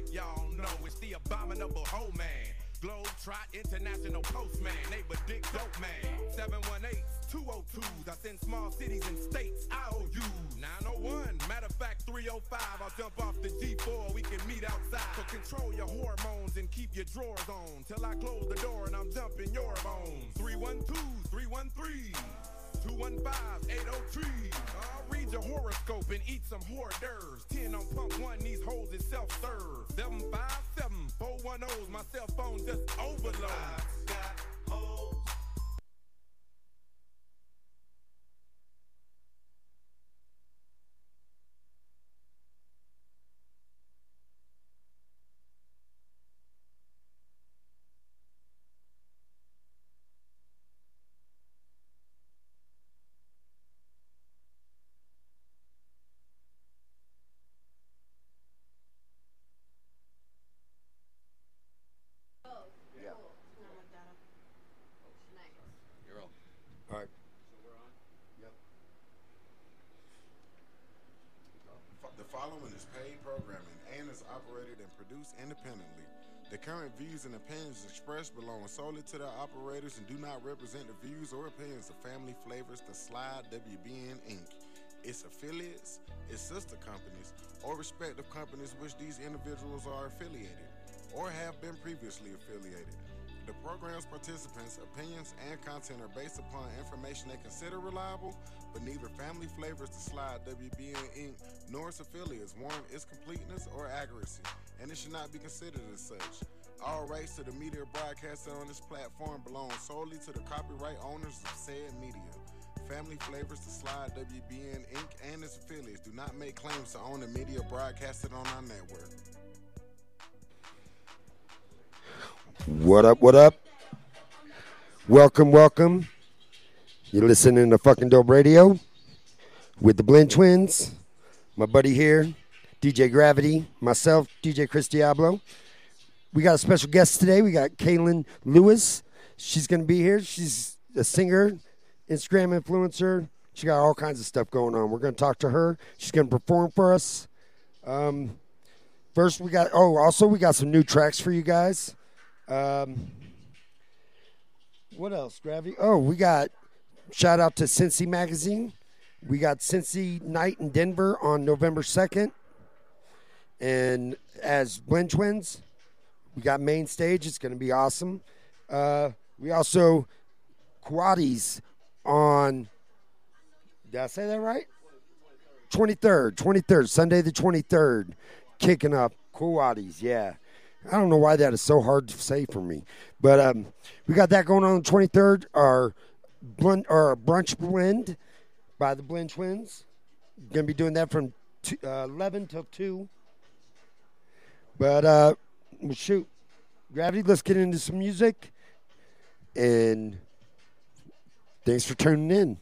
like y'all know. It's the abominable hoe man. Globe Trot International Postman, neighbor Dick Dope Man. 718 202s. I send small cities and states IOU. 901, matter of fact 305. I'll jump off the G4, we can meet outside. So control your hormones and keep your drawers on. Till I close the door and I'm jumping your bones. 312, 313. 215-803. I'll read your horoscope and eat some hors d'oeuvres. 10 on pump one, these hoes is self-serve. 757-410's my cell phone just overload. Operators and do not represent the views or opinions of Family Flavors, The Slide, WBN Inc., its affiliates, its sister companies, or respective companies which these individuals are affiliated or have been previously affiliated. The program's participants' opinions and content are based upon information they consider reliable, but neither Family Flavors to Slide WBN Inc. nor its affiliates warrant its completeness or accuracy, and it should not be considered as such. All rights to the media broadcasted on this platform belong solely to the copyright owners of said media. Family Flavors to Slide WBN Inc. and its affiliates do not make claims to own the media broadcasted on our network. What up? What up? Welcome, welcome. You're listening to fucking dope radio with the Blend Twinz. My buddy here, DJ Gravity, myself, DJ Chris Diablo. We got a special guest today. We got Kaylin Lewis. She's gonna be here. She's a singer, Instagram influencer. She got all kinds of stuff going on. We're gonna talk to her. She's gonna perform for us. Um, first, we got. Oh, also we got some new tracks for you guys. Um, what else, Gravity? Oh, we got shout out to Cincy Magazine. We got Cincy Night in Denver on November 2nd. And as Blend Twinz, we got main stage. It's going to be awesome. Uh, we also, Quaddies on, did I say that right? 23rd, 23rd, Sunday the 23rd, kicking up Quaddies, yeah. I don't know why that is so hard to say for me, but um, we got that going on the 23rd. Our blend, our brunch blend by the Blend Twinz. Gonna be doing that from two, uh, 11 till 2. But uh, well, shoot, gravity. Let's get into some music, and thanks for tuning in.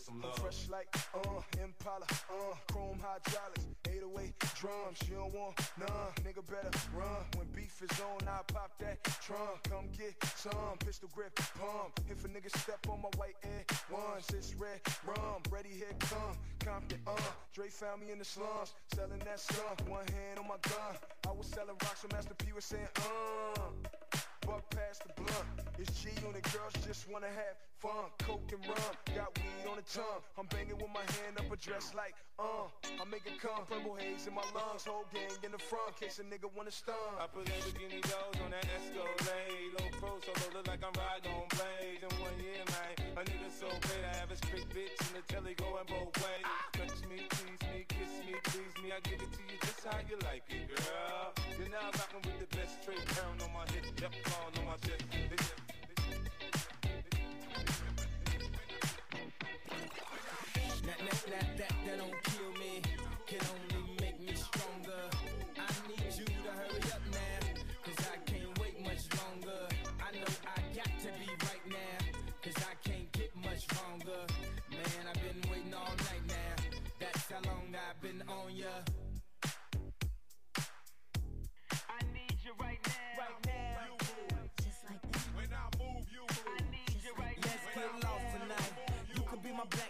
Some I'm love. fresh like, uh, Impala, uh, chrome hydraulics, 808 drums. She don't want none, nigga better run. When beef is on, I pop that trunk. Come get some, pistol grip, pump. If a nigga step on my white air ones, it's red rum. Ready, here come, Compton, uh. Dre found me in the slums, selling that skunk. One hand on my gun. I was selling rocks, so Master P was saying, uh. Buck past the blunt. It's G on the girls just wanna have fun. Coke and rum, got weed on the tongue. I'm banging with my hand up a dress like, uh. I make it come, purple haze in my lungs. Whole gang in the front, case a nigga wanna stun. I put Lamborghini doors on that Escalade. Low pro solo look like I'm riding on blades. In one year, man, a nigga so great. I have a straight bitch in the telly going both ways. Touch me, tease me, kiss me, please me. I give it to you just how you like it, girl. You're now rocking with the best straight crown on my hip, on on my chest. That, that, that, that, don't kill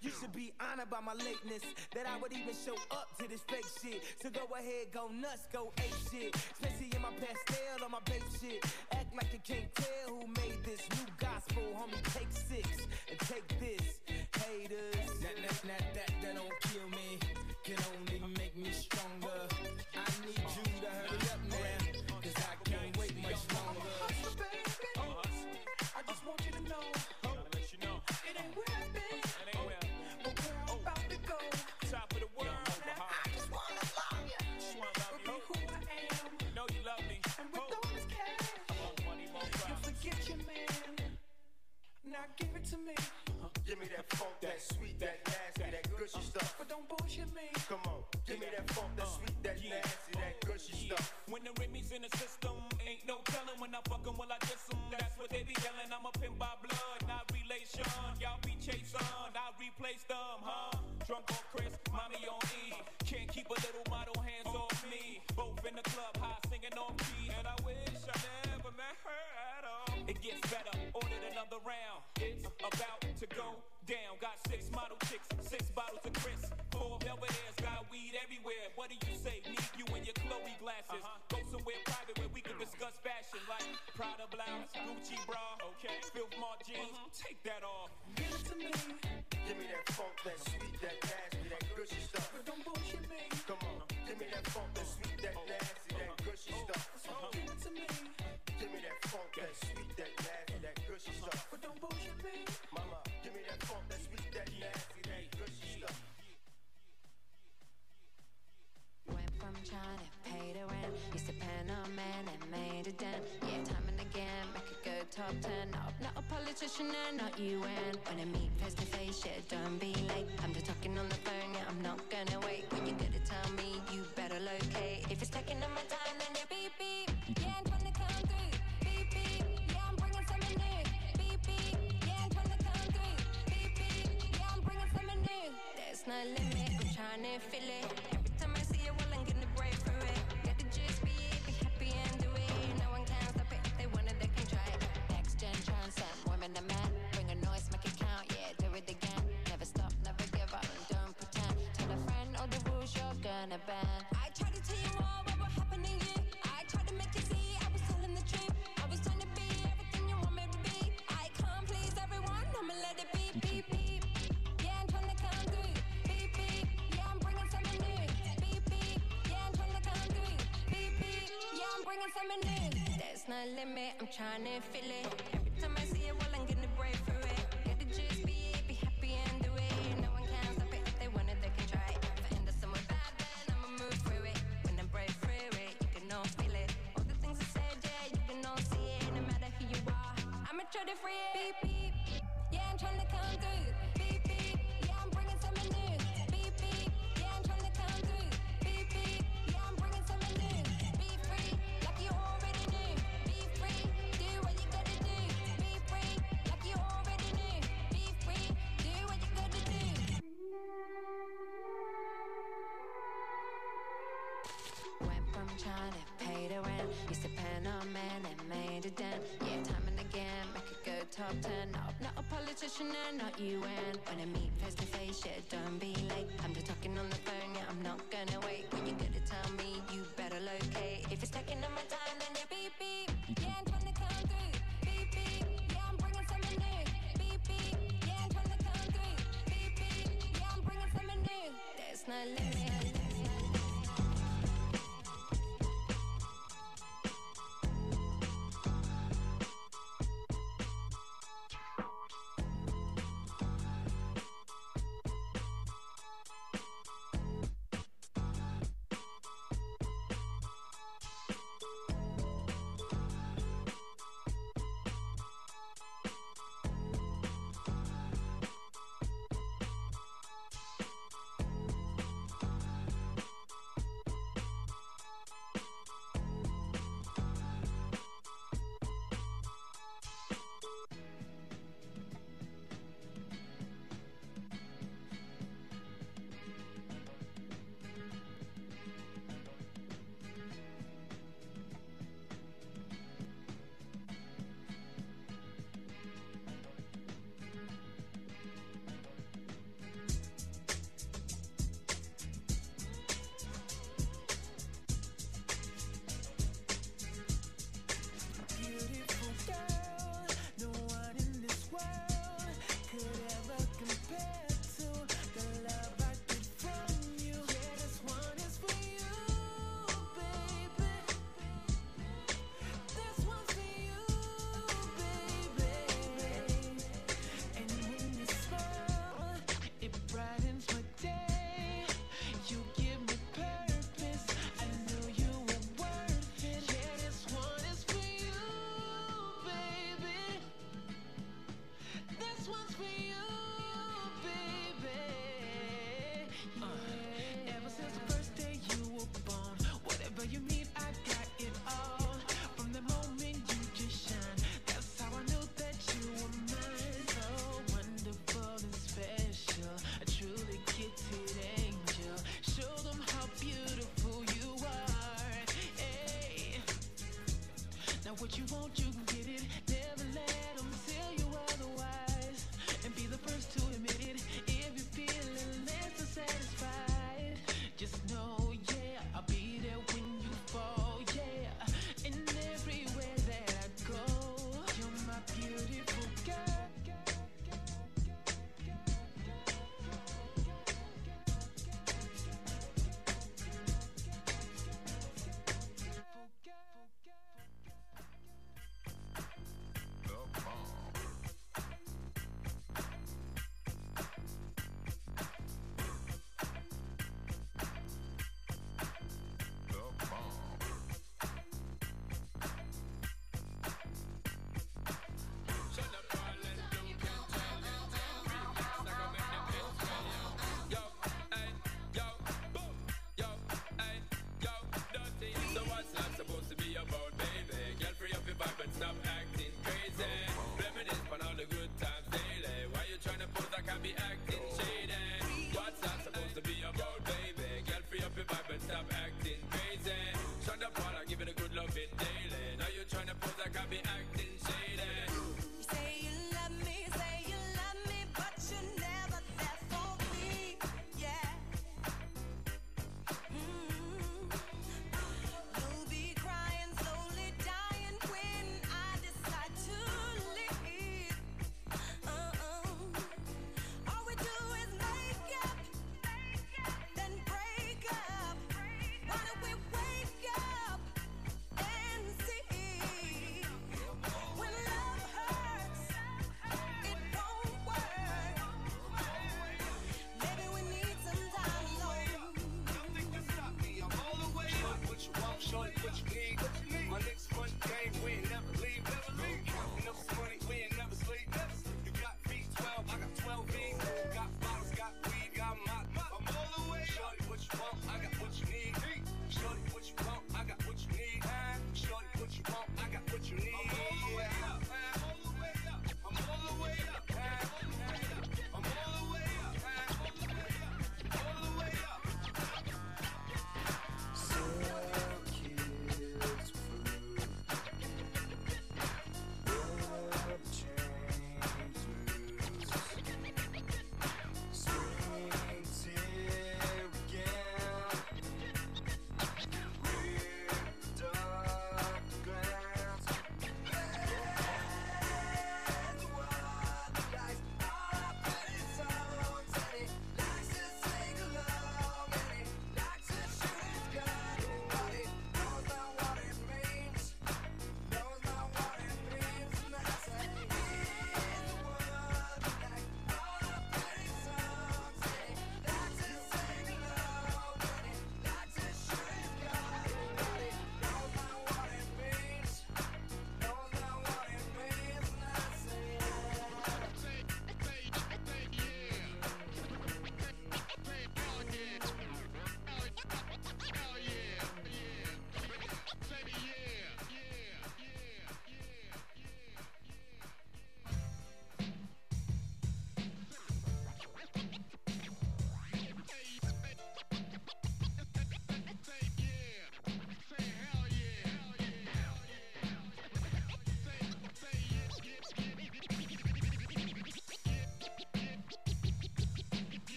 You should be honored by my lateness. That I would even show up to this fake shit. So go ahead, go nuts, go ape shit. Especially in my pastel or my babe shit. Act like you can't tell who made this new gospel, homie. Take six and take this, haters. That, that, that, that, that don't kill me, can only make me stronger. I need you to hurry up now, cause I can't wait much longer. I just want you to know Now give it to me, Give me that funk, that sweet, that nasty, that that gushy uh, stuff. but don't bullshit me. Come on, give me that funk, that uh, sweet, that yeah. nasty, that oh, gushy stuff. When the Remy's in the system, ain't no telling when I fuck 'em, will I diss 'em? That's what they be yelling. I'm a pin by blood, not relation. Y'all be chased on, I replace them, huh? Drunk on Chris, mommy on E. Can't keep a little model hands off me. Both in the club, high singing on key. And I wish It gets better, ordered another round. It's about to go down. Got six model chicks, six bottles of Chris. Four Belvedere's, got weed everywhere. What do you say? Need you in your Chloe glasses. Uh-huh. Go somewhere private where we can discuss fashion. Fashion like Prada blouse, Gucci bra, okay. Filth Mart jeans, mm-hmm. take that off. Give it to me. Give me that funk, that sweet, that nasty, that gushy stuff. But don't bullshit me. Come on, give me that funk, that sweet, that uh-huh. nasty, that gushy uh-huh. stuff. Give it to me. Give me that funk, that sweet, don't bullshit me. Mama, give me that funk, that sweet, that nasty, that gushy stuff. Went from trying to pay the rent, used to pen on man and made a dent. Yeah, time and again, make a good top ten. No, not a politician and not UN. When I meet face to face, yeah, don't be late. I'm just talking on the phone, yeah, I'm not gonna wait. When you gotta tell me, you better locate. If it's taking up my time, then you beep beep. No limit, I'm trying to feel it. Every time I see you, well, I'm gonna break through it. Gotta just be, be happy and do it. No one can stop it. If they want it, they can try it. Next gen transcend, women and men. Bring a noise, make it count, yeah, do it again. Never stop, never give up, and don't pretend. Tell a friend all the rules you're gonna bend. I try to tell you all what to. I to make I was the. I was trying to be everything you want me to be. I can't please everyone, I'ma let it be, New. There's no limit, I'm trying to feel it. Top ten. No, not a politician and not UN. When I meet face to face, yeah, don't be late. I'm just talking on the phone, yeah, I'm not gonna wait. When you gotta tell me, you better locate. If it's taking up my time, then you beep beep. Yeah, I'm trying to through. Beep beep. Yeah, I'm bringing something new. Beep beep. Yeah, I'm trying to through. Beep beep. Yeah, I'm bringing something new. No limit.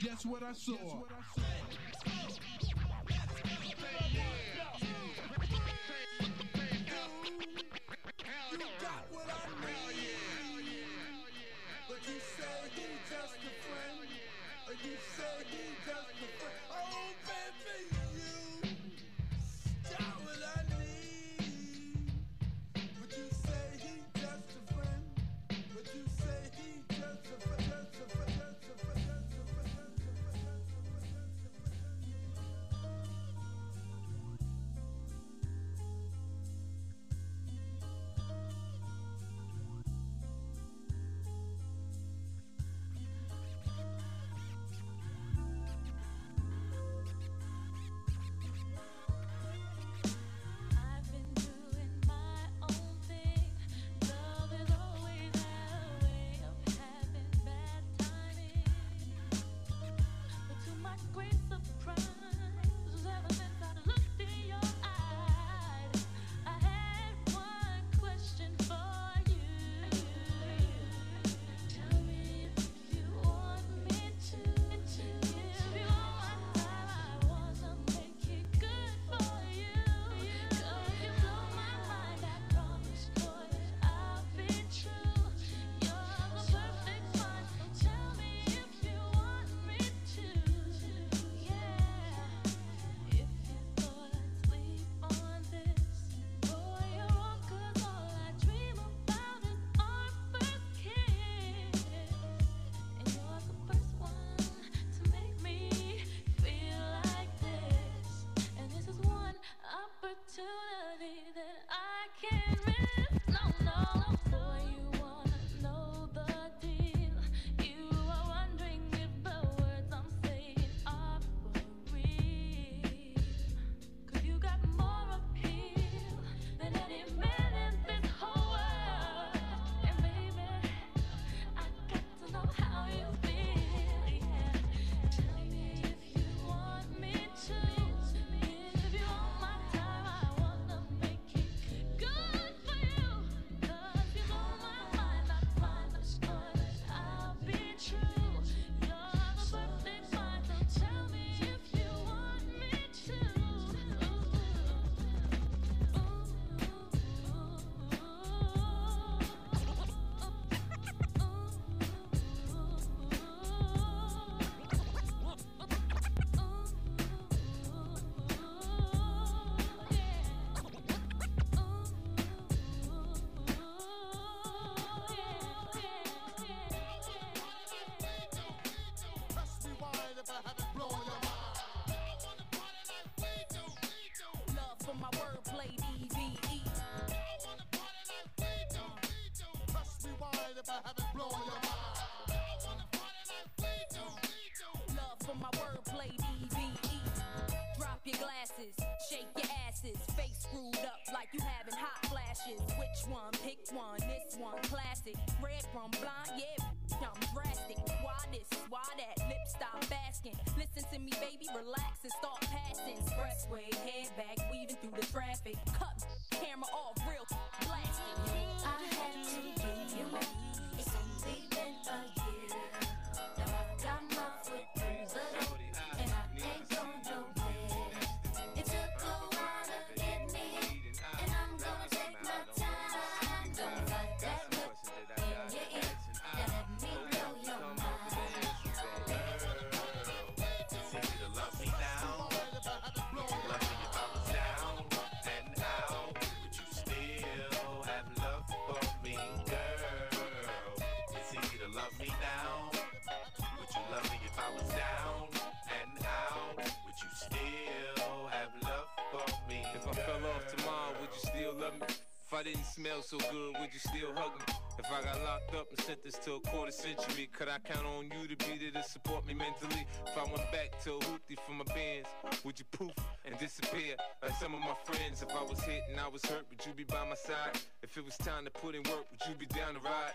Guess what I saw? Guess what I saw? You you just a friend. You you just a friend. smell so good, would you still hug me? If I got locked up and sentenced to a quarter century, could I count on you to be there to support me mentally? If I went back to a hoopty for my bands, would you poof and disappear like some of my friends? If I was hit and I was hurt, would you be by my side? If it was time to put in work, would you be down to ride?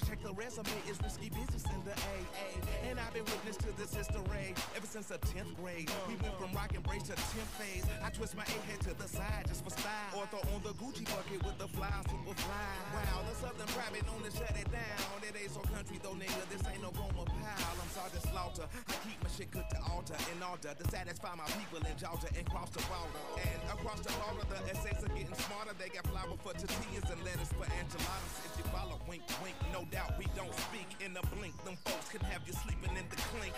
Check the resume, it's risky business in the AA. I've been witness to this history ever since the 10th grade. We went from rock and brace to 10th phase. I twist my head to the side just for style. Or throw on the Gucci bucket with the fly, super fly. Wow, the Southern private known to shut it down. It ain't so country though, nigga. This ain't no Roma pile. I'm Sergeant Slaughter. I keep my shit cooked to altar in order to satisfy my people in Georgia and cross the water. And across the border, the essays are getting smarter. They got flour for tortillas and lettuce for enchiladas. If you follow, wink, wink. No doubt we don't speak in a blink. Them folks can have you sleeping in the clink.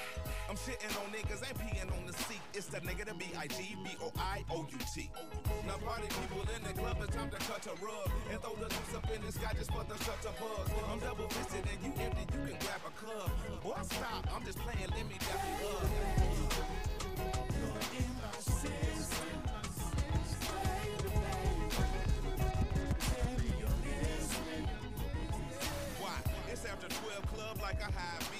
I'm shitting on niggas, ain't peeing on the seat. It's the nigga, the B-I-G, B-O-I-O-U-T. Now party people in the club, it's time to cut a rug. And throw the juice up in the sky just for the shutter buzz. I'm double fisted and you empty, you can grab a cup. Boy, stop, I'm just playing, let me dap you up. It's after 12 club like a high B.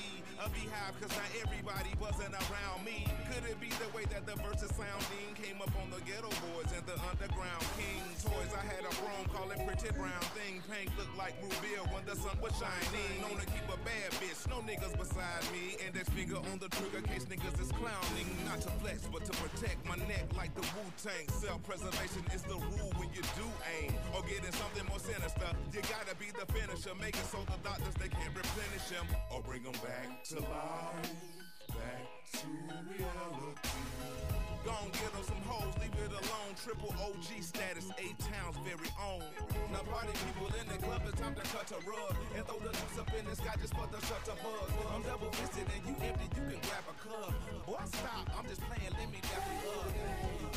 cause not everybody wasn't around me. Could it be the way that the verses sounding came up on the Geto Boys and the underground king toys? I had a broom calling pretty brown thing. Pink looked like Rubia when the sun was shining. Known to keep a bad bitch, no niggas beside me. Index finger on the trigger case niggas is clowning. Not to flex, but to protect my neck like the Wu Tang. Self preservation is the rule when you do aim. Or getting something more sinister. You gotta be the finisher. Make it so the doctors they can't replenish him. Or bring them back to life. Back to reality. Gon' get on some hoes, leave it alone. Triple OG status, eight towns very own. Now party people in the club, it's time to cut a rug and throw the juice up in the sky just for the shutter buzz. I'm double fisted and you empty, you can grab a cup. Boy, stop, I'm just playing, let me dap you up.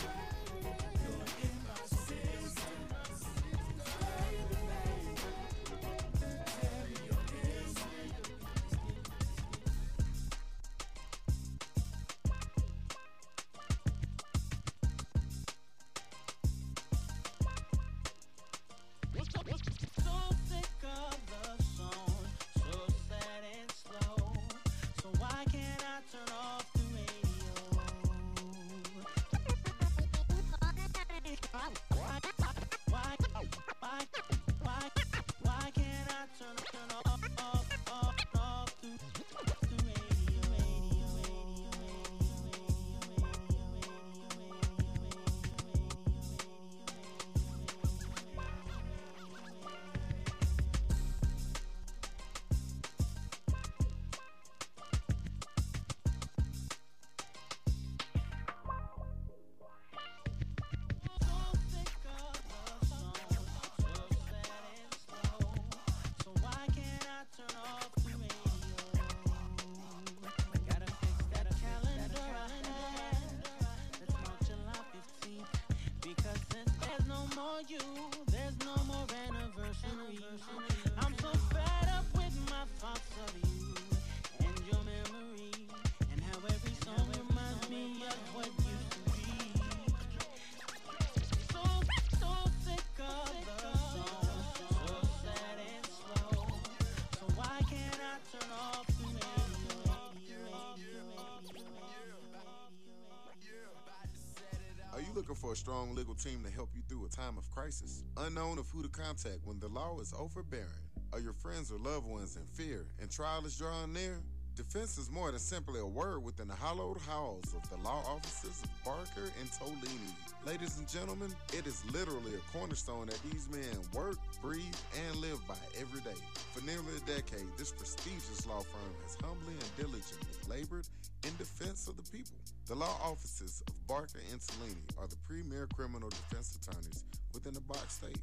Strong legal team to help you through a time of crisis? Unknown of who to contact when the law is overbearing? Are your friends or loved ones in fear and trial is drawing near? Defense is more than simply a word within the hallowed halls of the law offices of Barker and Tolini. Ladies and gentlemen, it is literally a cornerstone that these men work, breathe, and live by every day. For nearly a decade, this prestigious law firm has humbly and diligently labored in defense of the people. The law offices of Barker and Cellini are the premier criminal defense attorneys within the Box State.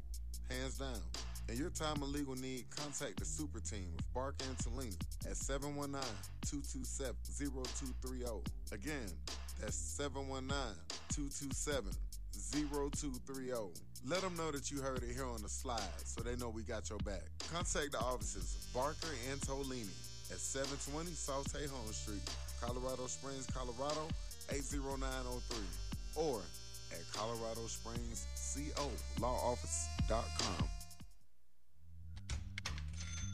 Hands down, In your time of legal need, contact the super team of Barker and Tellini at 719-227-0230. Again, that's 719-227-0230. Let them know that you heard it here on the slide so they know we got your back. Contact the offices of Barker and Tolini at 720 South Tejon Street, Colorado Springs, Colorado 80903 or at Colorado Springs CO lawoffice.com.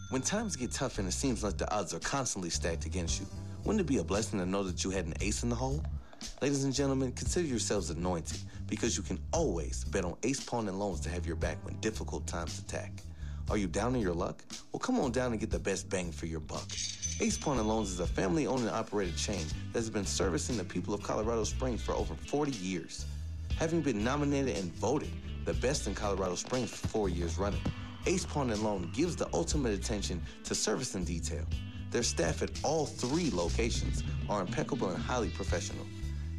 When times get tough and it seems like the odds are constantly stacked against you, wouldn't it be a blessing to know that you had an ace in the hole? Ladies and gentlemen, consider yourselves anointed because you can always bet on Ace Pawn and Loans to have your back when difficult times attack. Are you down in your luck? Well, come on down and get the best bang for your buck. Ace Pawn and Loans is a family owned and operated chain that has been servicing the people of Colorado Springs for over 40 years. Having been nominated and voted the best in Colorado Springs for four years running, Ace Pawn and Loan gives the ultimate attention to service and detail. Their staff at all three locations are impeccable and highly professional.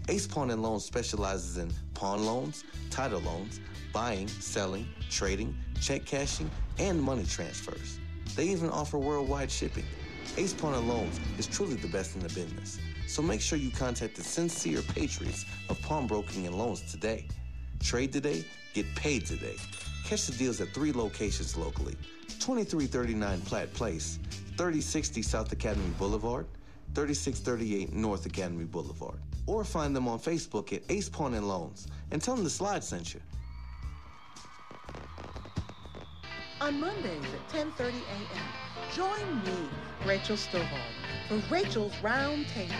Ace Pawn and Loan specializes in pawn loans, title loans, buying, selling, trading, check cashing, and money transfers. They even offer worldwide shipping. Ace Pawn and Loans is truly the best in the business. So make sure you contact the sincere patriots of pawnbroking and loans today. Trade today, get paid today. Catch the deals at three locations locally 2339 Platt Place, 3060 South Academy Boulevard, 3638 North Academy Boulevard. Or find them on Facebook at Ace Pawn and Loans and tell them the slide sent you. On Mondays at 10:30 a.m. Join me, Rachel Stovall, for Rachel's Round Table,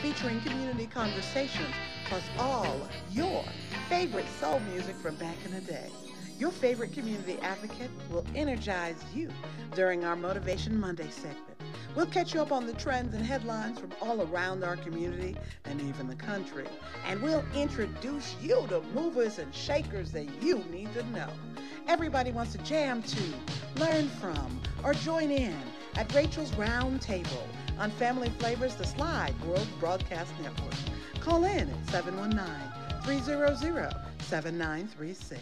featuring community conversations plus all your favorite soul music from back in the day. Your favorite community advocate will energize you during our Motivation Monday segment. We'll catch you up on the trends and headlines from all around our community and even the country. And we'll introduce you to movers and shakers that you need to know. Everybody wants to jam to, learn from, or join in at Rachel's Round Table on Family Flavors The Slide World Broadcast Network. Call in at 719 300 7936.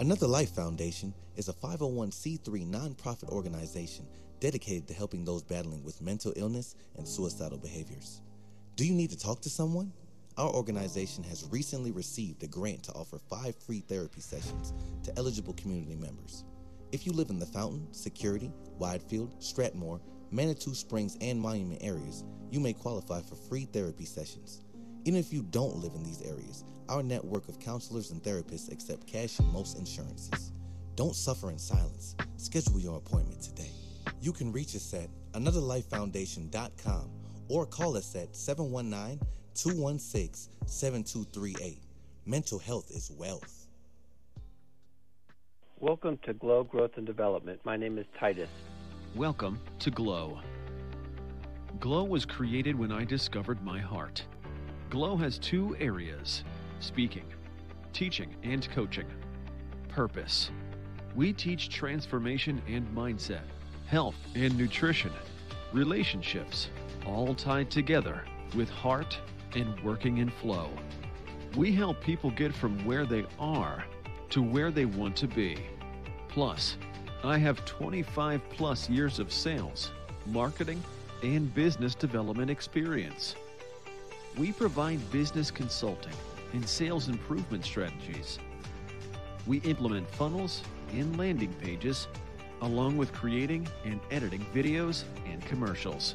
Another Life Foundation is a 501c3 nonprofit organization dedicated to helping those battling with mental illness and suicidal behaviors. Do you need to talk to someone? Our organization has recently received a grant to offer five free therapy sessions to eligible community members. If you live in the Fountain, Security, Widefield, Stratmoor, Manitou Springs, and Monument areas, you may qualify for free therapy sessions. Even if you don't live in these areas, our network of counselors and therapists accept cash and most insurances. Don't suffer in silence. Schedule your appointment today. You can reach us at anotherlifefoundation.com or call us at 719 216 7238. Mental health is wealth. Welcome to Glow Growth and Development. My name is Titus. Welcome to Glow. Glow was created when I discovered my heart. Glow has two areas speaking, teaching, and coaching. Purpose. We teach transformation and mindset, health and nutrition, relationships, all tied together with heart and working in flow. We help people get from where they are to where they want to be. Plus, I have 25 plus years of sales, marketing, and business development experience. We provide business consulting and sales improvement strategies. We implement funnels and landing pages, along with creating and editing videos and commercials.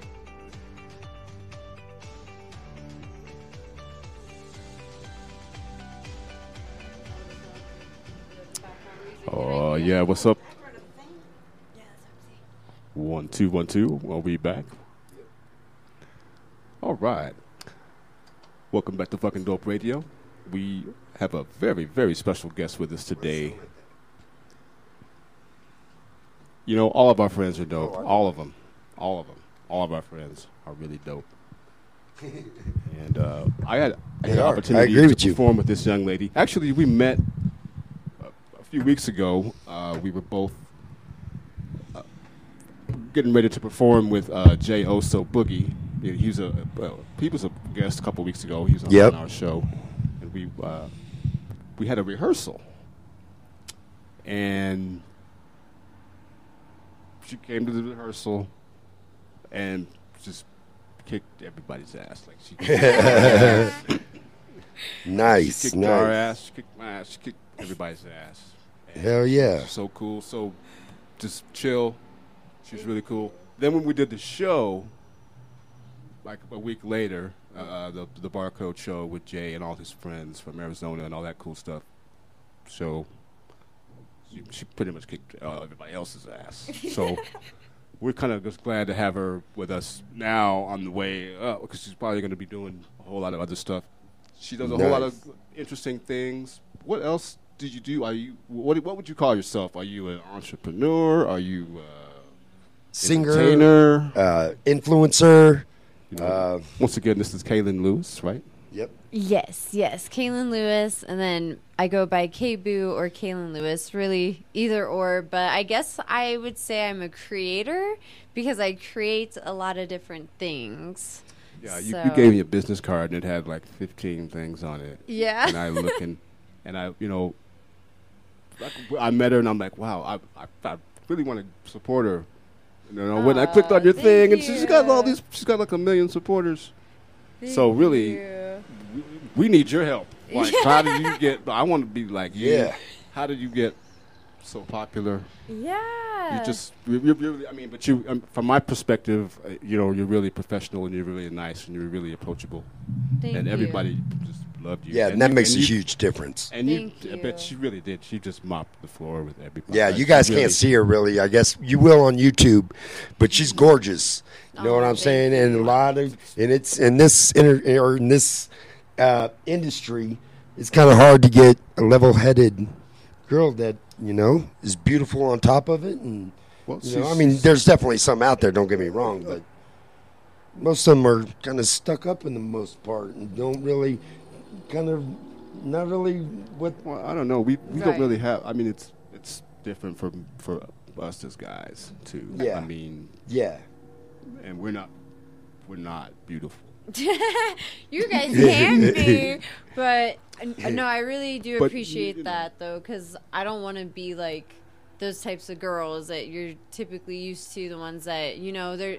Oh yeah, what's up? One two one two. Are be back. All right. Welcome back to fucking dope radio. We have a very very special guest with us today. You know, all of our friends are dope. All of them, all of them, all of our friends are really dope. And uh, I had, I had an are. I opportunity to with you. perform with this young lady. Actually, we met a, a few weeks ago. Uh, we were both uh, getting ready to perform with uh, Jay Oso Boogie. He was a he was a guest a couple weeks ago. He was on, Yep. our show, and we uh, we had a rehearsal. and she came to the rehearsal and just kicked everybody's ass. Like she Nice, she kicked our ass, she kicked my ass, she kicked everybody's ass. And Hell yeah. So cool, so just chill. She's really cool. Then when we did the show, like a week later, uh, the the barcode show with Jay and all his friends from Arizona and all that cool stuff. So she, she pretty much kicked uh, everybody else's ass. So we're kind of just glad to have her with us now on the way up because she's probably going to be doing a whole lot of other stuff. She does a whole lot of interesting things. What else did you do? Are you what what would you call yourself? Are you an entrepreneur? Are you uh, Singer, entertainer? uh, influencer. You know, uh, once again, this is Kaylyn Lewis, right? Yes, yes. Kaylyn Lewis, and then I go by Kayboo or Kaylyn Lewis, really either or. But I guess I would say I'm a creator because I create a lot of different things. Yeah, you, So- you gave me a business card and it had like 15 things on it. Yeah. And I look and and I, you know, I met her and I'm like, wow, I, I, I really want to support her. You know, when I clicked on your thing and she's got all these, she's got like a million supporters. so really, you. We, we need your help. Like, how did you get? I want to be like you. Yeah. How did you get so popular? Yeah. You just, you you're really, I mean, but you, um, from my perspective, uh, you know, you're really professional and you're really nice and you're really approachable. Thank and you. everybody just loved you. Yeah, and that you- makes a you- huge difference. And you, Thank I bet she really did. She just mopped the floor with everybody. Yeah, you guys really- can't see her really. I guess you will on YouTube, but she's gorgeous. You know what I'm saying? And a lot of and it's in this inter, or in this uh, industry, it's kind of hard to get a level-headed girl that you know is beautiful on top of it. And Well, you know, I mean, there's definitely some out there. Don't get me wrong, but most of them are kind of stuck up in the most part and don't really kind of not really what. Well, I don't know. We we Right. don't really have. I mean, it's it's different for for us as guys too. Yeah. I mean. Yeah. And we're not we're not beautiful. you guys can be, but uh, no, I really do But, appreciate that though, because I don't want to be like those types of girls that you're typically used to. The ones that you know, there,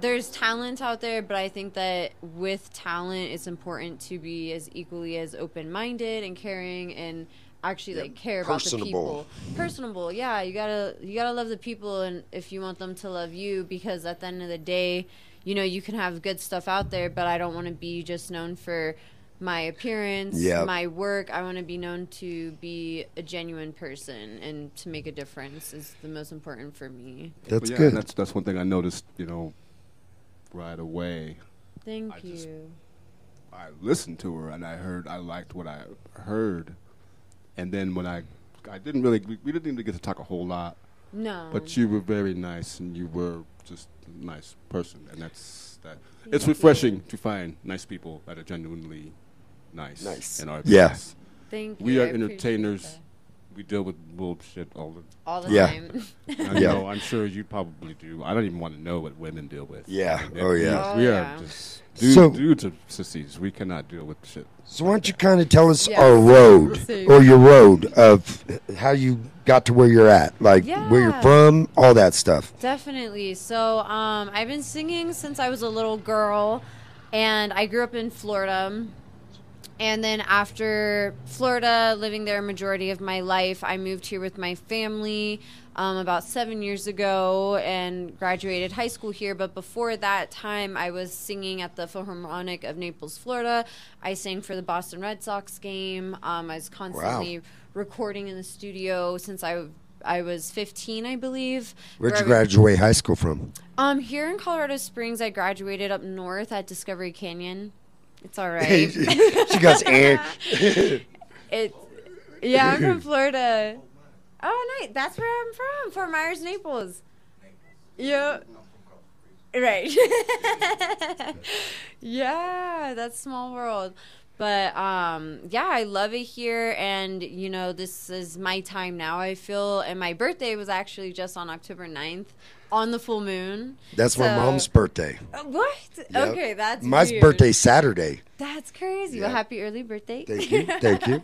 there's talent out there, but I think that with talent, it's important to be as equally as open-minded and caring and actually like care about the people. Personable yeah you gotta you gotta love the people and if you want them to love you because at the end of the day you know you can have good stuff out there but i don't want to be just known for my appearance Yep. my work i want to be known to be a genuine person and to make a difference is the most important for me That's yeah, good. That's that's one thing I noticed. You know, right away. thank I you just- I listened to her and I heard I liked what I heard, and then when I I didn't really we, we didn't even get to talk a whole lot. No. But you were very nice and you were just a nice person, and that's that. Thank it's refreshing to find nice people that are genuinely nice. Nice. In our Yeah. business. Thank We you, are I appreciate entertainers. We deal with bullshit all the All the Yeah. time. I Yeah. know. I'm sure you probably do. I don't even want to know what women deal with. Yeah. I mean, Oh, we- yeah. We Oh, are yeah. just dudes, So- dudes are sissies. We cannot deal with shit. So why don't you kind of tell us Yeah. our road Same. or your road of how you got to where you're at, like where you're Yeah. from, all that stuff. Definitely. So, um, I've been singing since I was a little girl, and I grew up in Florida. And then after Florida, living there a majority of my life, I moved here with my family um, about seven years ago and graduated high school here. But before that time, I was singing at the Philharmonic of Naples, Florida. I sang for the Boston Red Sox game. Um, I was constantly recording in the studio since I I was 15, I believe. Where'd you graduate high school from? um, here in Colorado Springs, I graduated up north at Discovery Canyon. It's all right. she goes, eh. it, yeah, I'm from Florida. Oh, nice. That's where I'm from, Fort Myers, Naples. Yeah. Right. yeah, that's small world. But um yeah, I love it here and you know, this is my time now. I feel and my birthday was actually just on October 9th on the full moon. That's my mom's birthday. Uh, What? Yep. Okay, that's my weird. birthday Saturday. That's crazy. Well, happy early birthday. Thank you, thank you.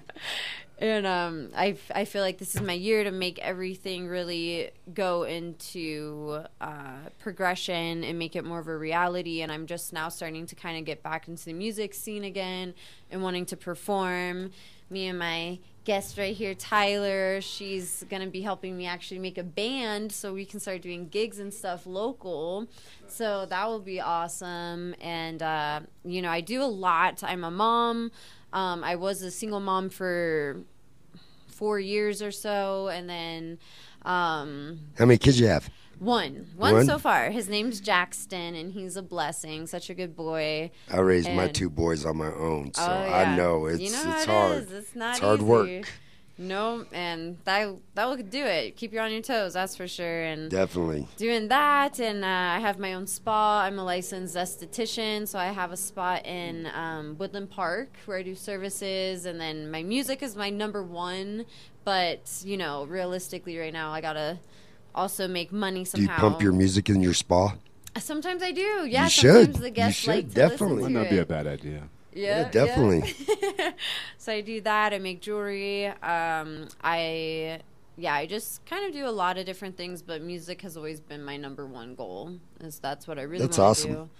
and um, I, I feel like this is my year to make everything really go into uh, progression and make it more of a reality. And I'm just now starting to kind of get back into the music scene again and wanting to perform. Me and my guest right here, Tyler, she's going to be helping me actually make a band so we can start doing gigs and stuff local. So that will be awesome. And, uh, you know, I do a lot. I'm a mom. Um, I was a single mom for four years or so, and then um, How many kids you have? One, one, One? so far. His name's Jackson, and he's a blessing. Such a good boy. I raised my two boys on my own, so Oh, I know it's You know it's it hard. is. It's not it's hard easy. work. No, and that that will do it. Keep you on your toes, that's for sure. And Definitely. doing that, and uh, I have my own spa. I'm a licensed esthetician, so I have a spot in um, Woodland Park where I do services, and then my music is my number one. But you know, realistically, right now, I gotta also make money somehow. Do you pump your music in your spa? Sometimes I do. Yeah, You sometimes should. the You guests should, like to definitely. listen Might not be a bad idea. Yeah, Yeah, definitely. so I do that. I make jewelry. Um, I yeah, I just kind of do a lot of different things, but music has always been my number one goal. Is that's what I really That's awesome. do.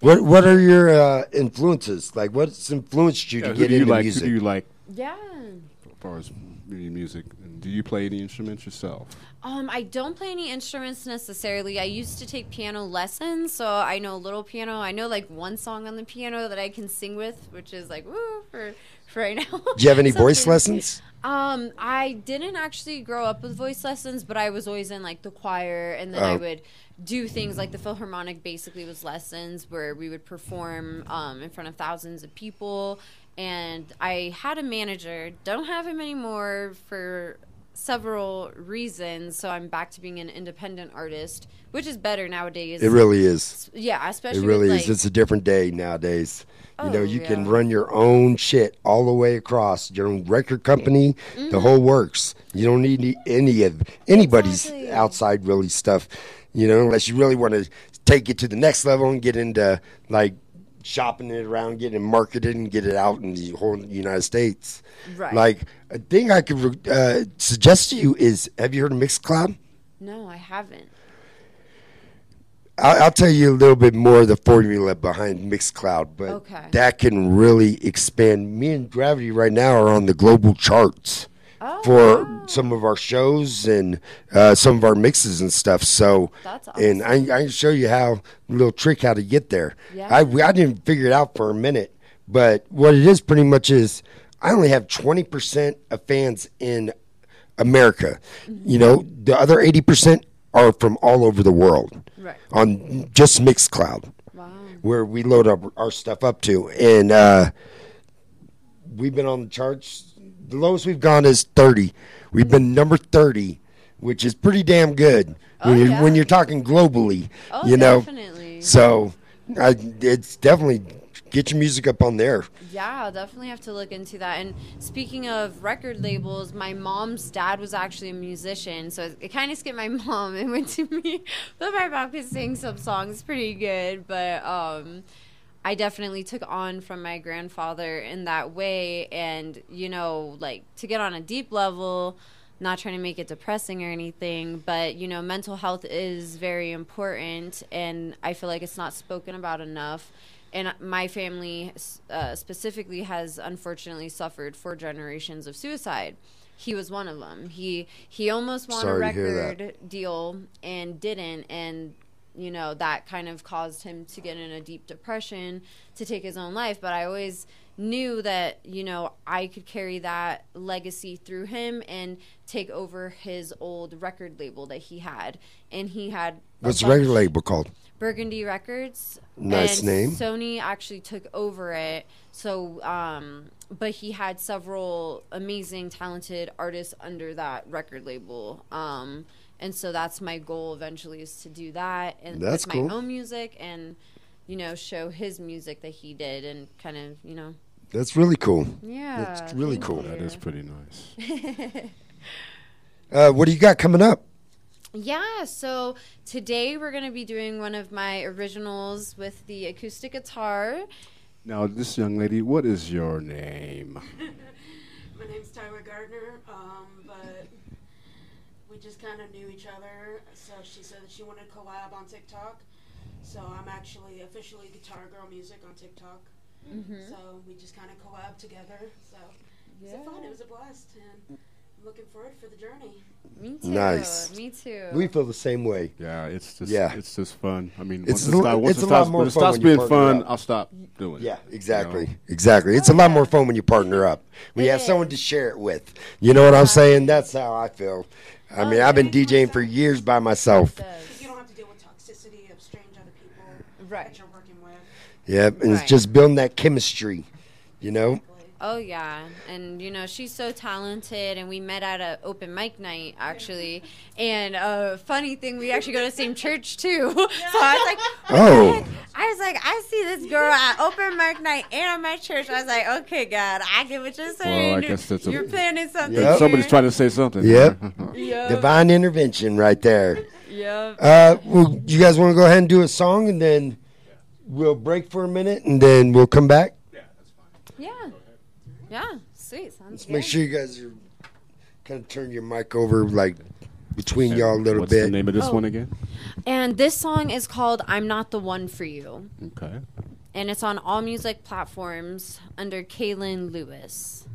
What What are your uh, influences? Like, what's influenced you Yeah, to get you into like? music? Who do you like Yeah. as far as music? Do you play any instruments yourself? Um, I don't play any instruments necessarily. I used to take piano lessons, so I know a little piano. I know like one song on the piano that I can sing with, which is like woo for, for right now. Do you have any voice lessons? Um, I didn't actually grow up with voice lessons, but I was always in like the choir, and then I Oh. would do things like the Philharmonic. Basically, was lessons where we would perform um, in front of thousands of people, and I had a manager. Don't have him anymore for several reasons. So I'm back to being an independent artist, which is better nowadays. It really is. Yeah, especially It really with, is. like- It's a different day nowadays. you know, Oh, you can run your own shit all the way across your own record company, the Mm-hmm. whole works. You don't need any- any of anybody's Exactly. outside really stuff. You know, unless you really want to take it to the next level and get into like shopping it around, getting it marketed, and get it out in the whole United States. Right. Like a thing I could uh, suggest to you is: Have you heard of Mixcloud? No, I haven't. I'll, I'll tell you a little bit more of the formula behind Mixcloud, but Okay. that can really expand. Me and Gravity right now are on the global charts Oh, for some of our shows and uh, some of our mixes and stuff. So, That's and I, I can show you how a little trick how to get there. Yeah. I I didn't figure it out for a minute, but what it is pretty much is I only have twenty percent of fans in America. Mm-hmm. You know, the other eighty percent are from all over the world Right. on just Mixcloud, Wow. where we load up our stuff up to, and uh, we've been on the charts. The lowest we've gone is thirty. We've been number thirty, which is pretty damn good when Oh, you're yeah. when you're talking globally. Oh, you know, definitely. so I, it's definitely get your music up on there. Yeah, I'll definitely have to look into that. And speaking of record labels, my mom's dad was actually a musician, so it, it kind of skipped my mom and went to me. But my mom could sing some songs pretty good, but um, I definitely took on from my grandfather in that way. And you know, like to get on a deep level. Not trying to make it depressing or anything, but you know, mental health is very important, and I feel like it's not spoken about enough and my family uh, specifically has unfortunately suffered four generations of suicide. He was one of them. He he almost won Sorry a to hear that. record deal and didn't, and you know that kind of caused him to get in a deep depression to take his own life. But I always knew that you know I could carry that legacy through him and take over his old record label that he had, and he had What's the record label called? Burgundy Records. Nice and name. Sony actually took over it. So, um, but he had several amazing, talented artists under that record label. Um, and so that's my goal eventually is to do that and That's with cool. my own music and you know show his music that he did and kind of you know That's really cool. Yeah, that's really thank cool. That is pretty nice. Uh, what do you got coming up? Yeah, so today we're going to be doing one of my originals with the acoustic guitar. Now, this young lady, what is your name? My name's Tyler Gardner, um, but we just kind of knew each other. So she said that she wanted to collab on TikTok. So I'm actually officially Guitar Girl Music on TikTok. Mhm. So we just kind of collab together. So it was Yeah. fun. It was a blast, and I'm looking forward for the journey. Me too. Nice. Me too. We feel the same way. Yeah, it's just Yeah. it's just fun. I mean, It's once a it, stop, once it's it a lot stops, more when it fun stops when you being fun, up. I'll stop doing it. Yeah, you know? exactly. Exactly. It's a lot more fun when you partner up. When you have someone to share it with. You know what I'm saying? That's how I feel. I mean, I've been DJing for years by myself. You don't have to deal with toxicity of strange other people right. that you're working with. Yep, and Right. it's just building that chemistry. You know? Oh yeah, and you know she's so talented, and we met at a open mic night actually. And uh, funny thing, we actually go to the same church too. so I was like, Oh. I was like, I see this girl at open mic night and at my church. I was like, okay, God, I get what you're saying. Well, I guess that's you're planning something. Yep. Somebody's trying to say something. Yep. Yep. Divine intervention right there. Yep. Uh, well, you guys want to go ahead and do a song and then we'll break for a minute and then we'll come back? Yeah. Yeah. Yeah, sweet. Sounds Let's good. make sure you guys are kind of turn your mic over like between y'all a little What's bit. the name of this Oh. one again? And this song is called "I'm Not the One for You," Okay. and it's on all music platforms under Kaylyn Lewis.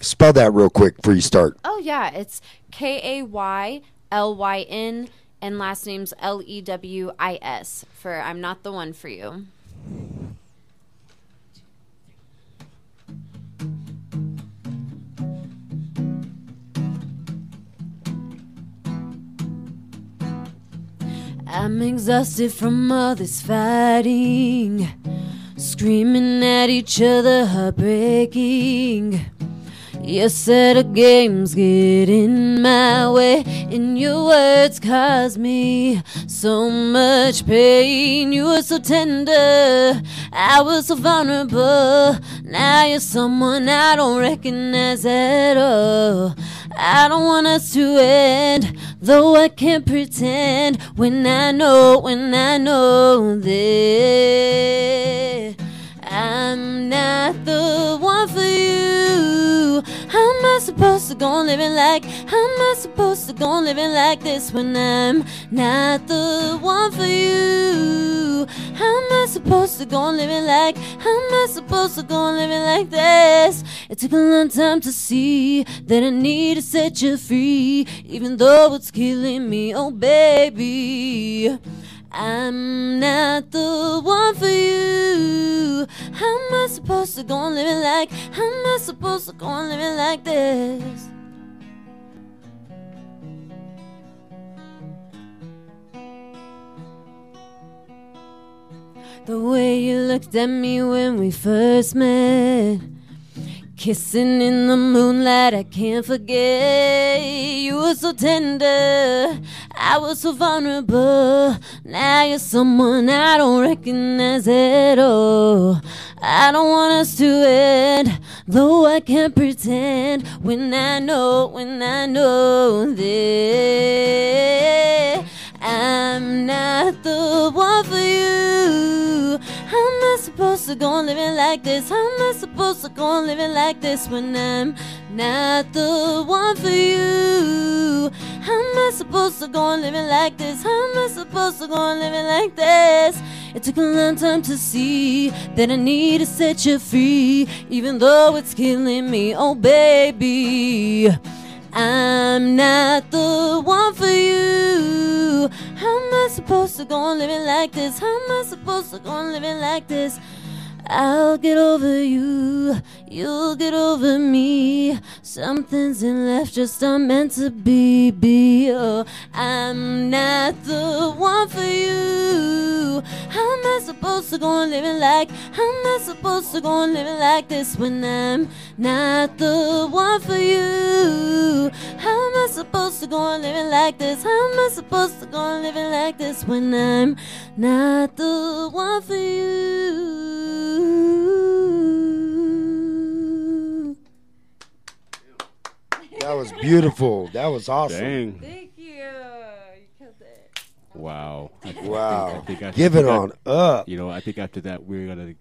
Spell that real quick before you start. Oh yeah, it's K A Y L Y N and last name's L E W I S for I'm not the one for you. I'm exhausted from all this fighting, screaming at each other, heartbreaking. Your set of games get in my way, and your words cause me so much pain. You were so tender, I was so vulnerable. Now you're someone I don't recognize at all. I don't want us to end, though I can't pretend when I know, when I know that I'm not the one for you. How am I supposed to go on living like? How am I supposed to go on living like this when I'm not the one for you? How am I supposed to go on living like? How am I supposed to go on living like this? It took a long time to see that I need to set you free, even though it's killing me. Oh, baby. I'm not the one for you. How am I supposed to go on living like? How am I supposed to go on living like this? The way you looked at me when we first met. Kissing in the moonlight, I can't forget. You were so tender, I was so vulnerable. Now you're someone I don't recognize at all. I don't want us to end, though I can't pretend. When I know, when I know that I'm not the one for you. How am I supposed to go on living like this? How am I supposed to go on living like this when I'm not the one for you? I supposed to go on living like this? How am I supposed to go on living like this? It took a long time to see that I need to set you free, even though it's killing me. Oh, baby. I'm not the one for you. How am I supposed to go on living like this? How am I supposed to go on living like this? I'll get over you, you'll get over me. Something's in life just not meant to be. Be oh, I'm not the one for you. How am I supposed to go on living like? How am I supposed to go on living like this when I'm not the one for you? How am I supposed to go on living like this? How am I supposed to go on living like this when I'm not the one for you? That was beautiful. That was awesome. Dang. Thank you. You killed it. Wow. I think, wow. I think, I think Give it on up. You know, I think after that we're gonna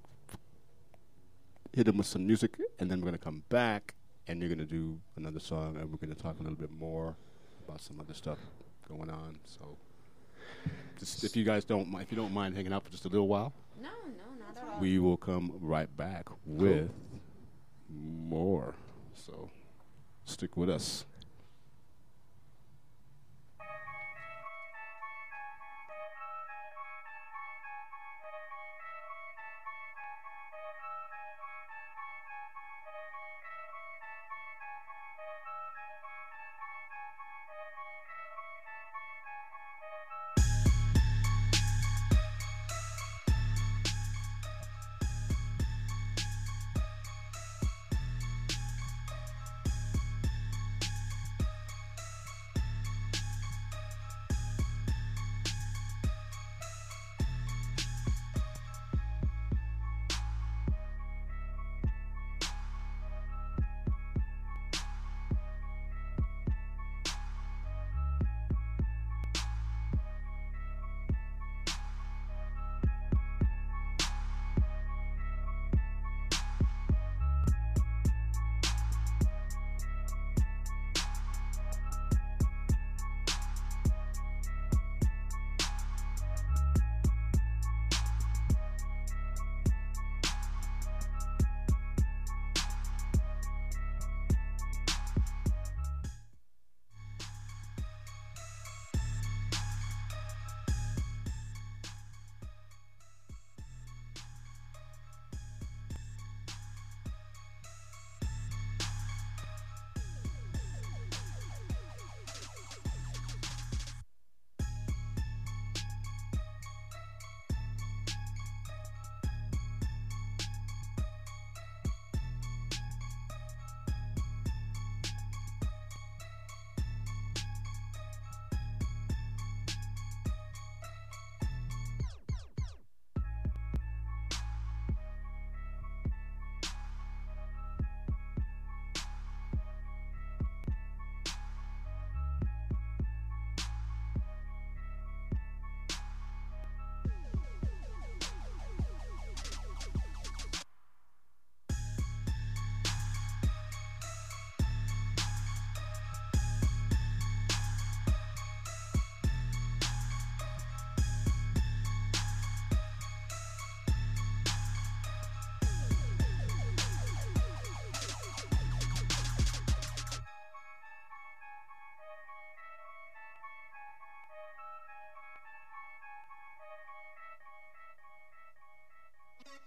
hit them with some music, and then we're gonna come back, and you're gonna do another song, and we're gonna talk a little bit more about some other stuff going on. So, just if you guys don't, mind, if you don't mind hanging out for just a little while, No, we will come right back with cool. more. So stick with us.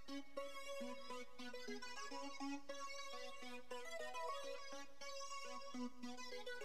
Thank you.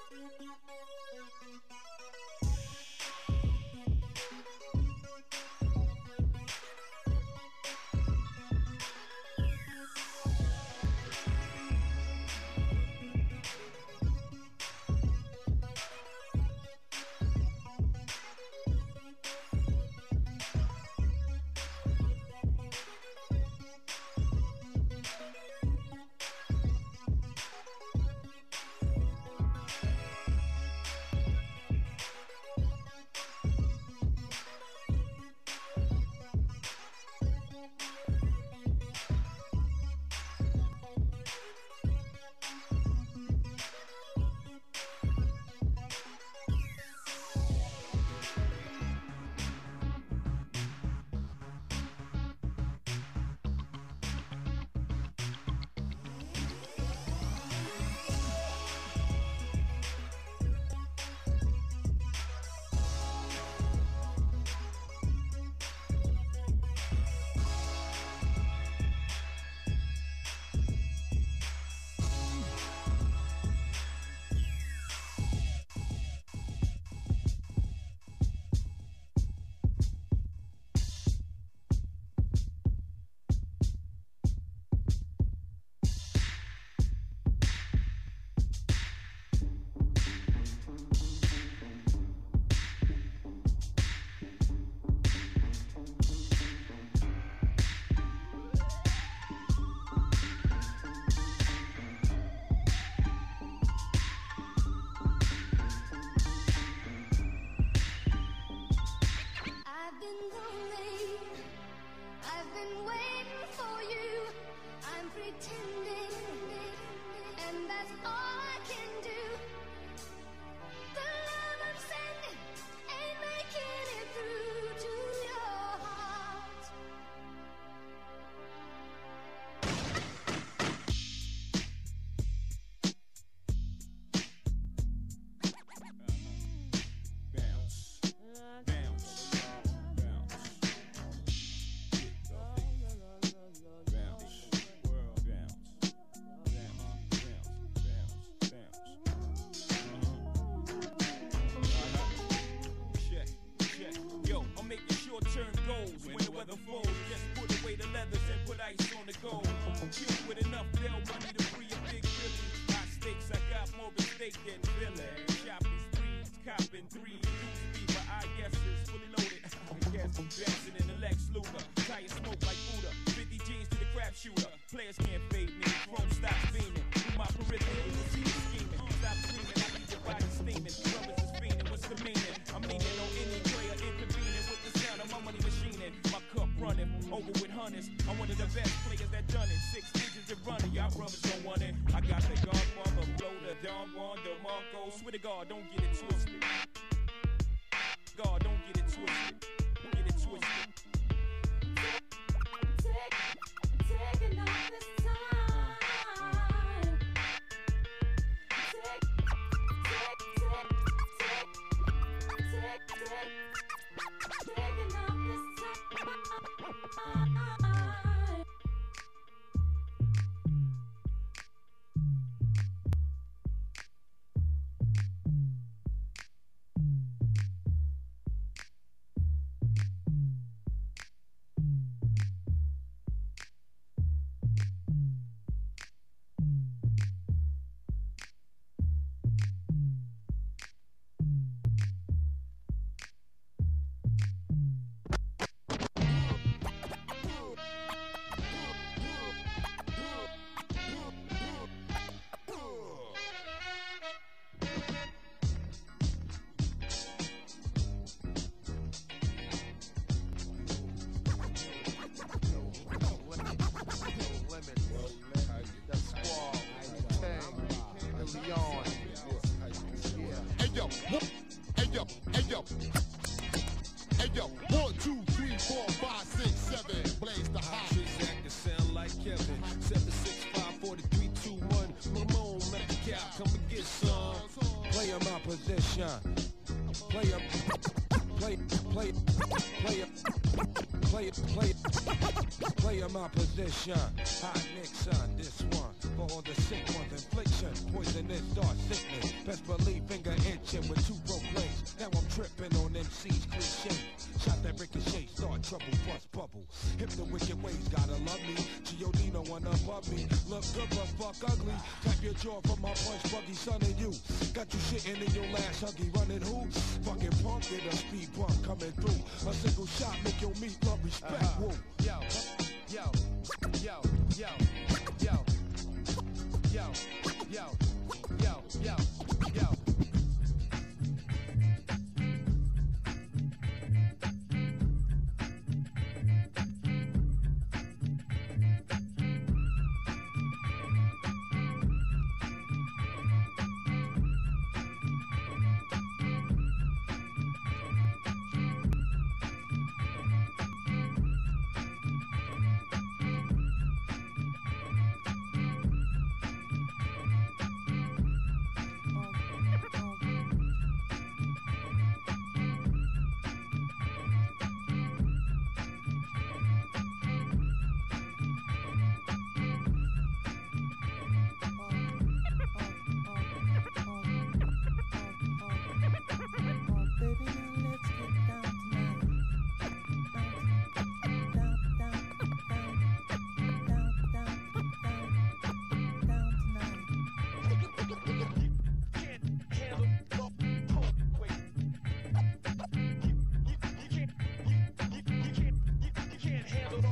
ammunition. Hot Nixon, this one for all the sick ones. Infliction, poisonous thought, sickness. Best believe finger itching with two broke legs. Now I'm tripping on MC's cliche. Shot that ricochet, start trouble, bust bubble. Hip the wicked ways, gotta love me. Giordino one above me. Look good but fuck ugly. Tap your jaw for my punch buggy, son of you. Got you shitting in your last huggy, running who? Fucking punk, get a speed bump coming through. A single shot, make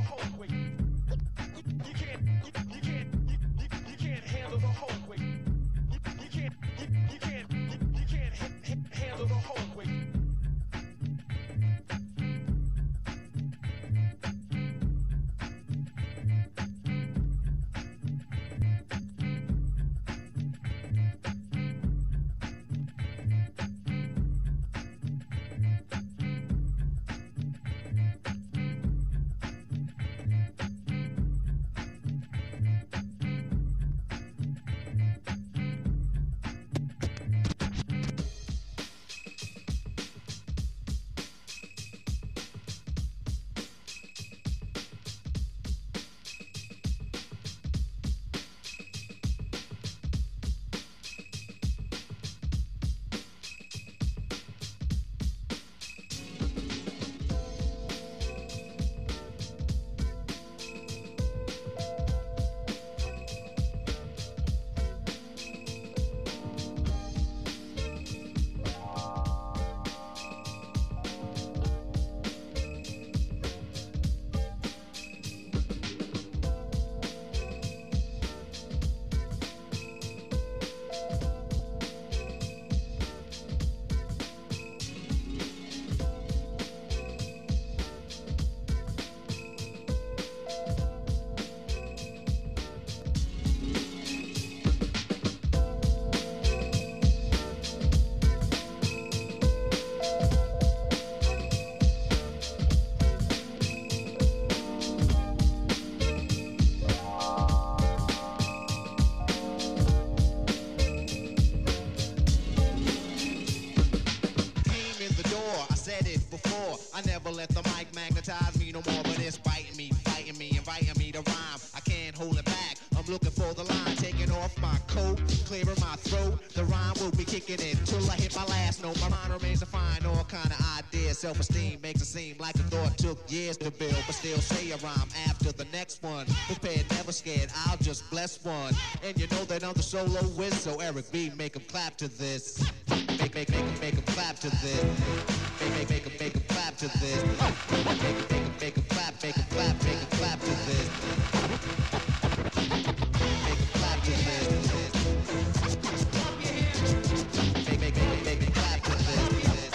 home. Surprise me no more, but it's biting me, fighting me, inviting me to rhyme. I can't hold it back. I'm looking for the line, taking off my coat, clearing my throat. The rhyme will be kicking in till I hit my last note. My mind remains to find all kind of ideas. Self-esteem makes it seem like a thought took years to build, but still say a rhyme after the next one. Prepared, never scared. I'll just bless one. And you know that I'm the solo whiz, so Eric B, make 'em clap to this. Make, make, make make 'em clap to this. Make, make, make 'em, make 'em to this. Make, make, make 'em, make 'em clap, make 'em clap, make 'em clap to this. Make clap to this. Make, make, make, make 'em clap to this.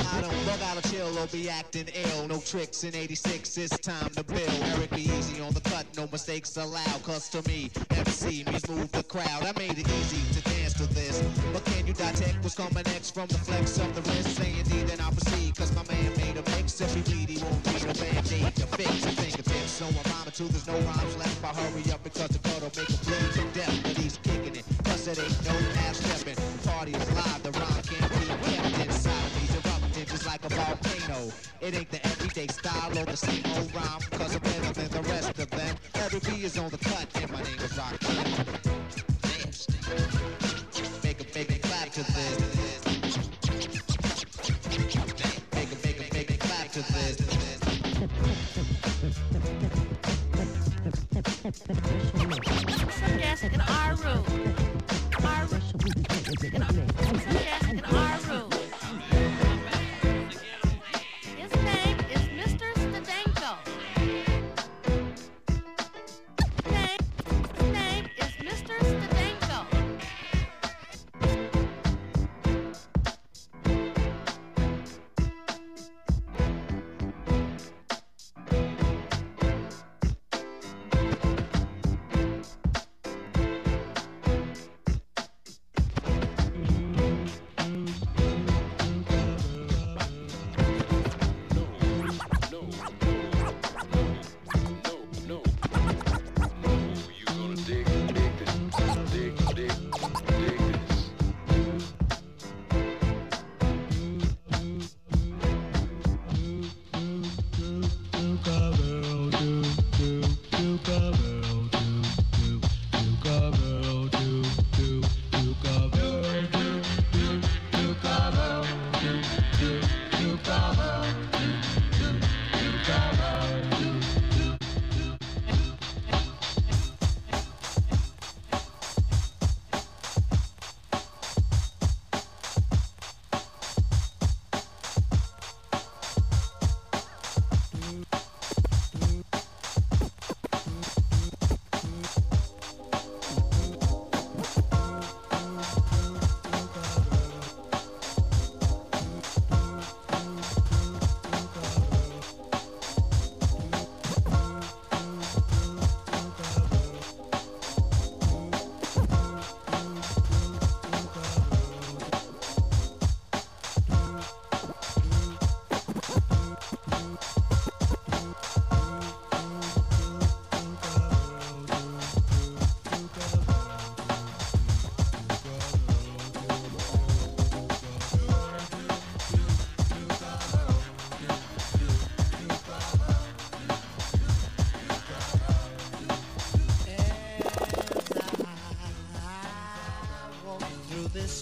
I don't bug out of chill or be acting ill. No tricks in 86, it's time to build. Eric B. easy on the cut, no mistakes allowed. Cause to me, MC means move the crowd. I made it easy to dance to this. But can you detect what's coming next from the flex of the wrist? Say indeed, then I'll proceed. Cause my man made a mix. If he bleed, he won't need a band-aid to fix his fingertips. So I'm rhyming till there's no rhymes left. I hurry up because the cut'll make him bleed to death. But he's kicking it. Plus it ain't no half stepping. Party is live, the rhyme can't be kept inside of me. Erupting just like a volcano. It ain't the everyday style or the same old rhyme. Cause I'm better than the rest of them. Eric B. is on the cut, and my name is Rock.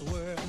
This world.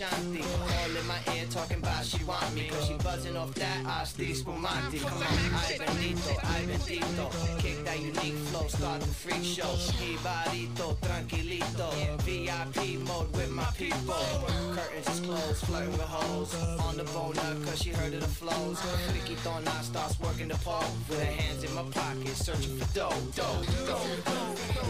Looking like a shanty. All in my ear talking about she want me. Cause she buzzing off that Asti Spumante. Come on, I bendito, I bendito. Kick that unique flow, start the freak show. Ibarito, tranquilito. VIP mode with my people. Curtains is closed, flirting with hoes. On the bone up, cause she heard of the flows. Friquitona starts working the pole. With her hands in my pocket, searching for dough, dough, dough, dough, dough.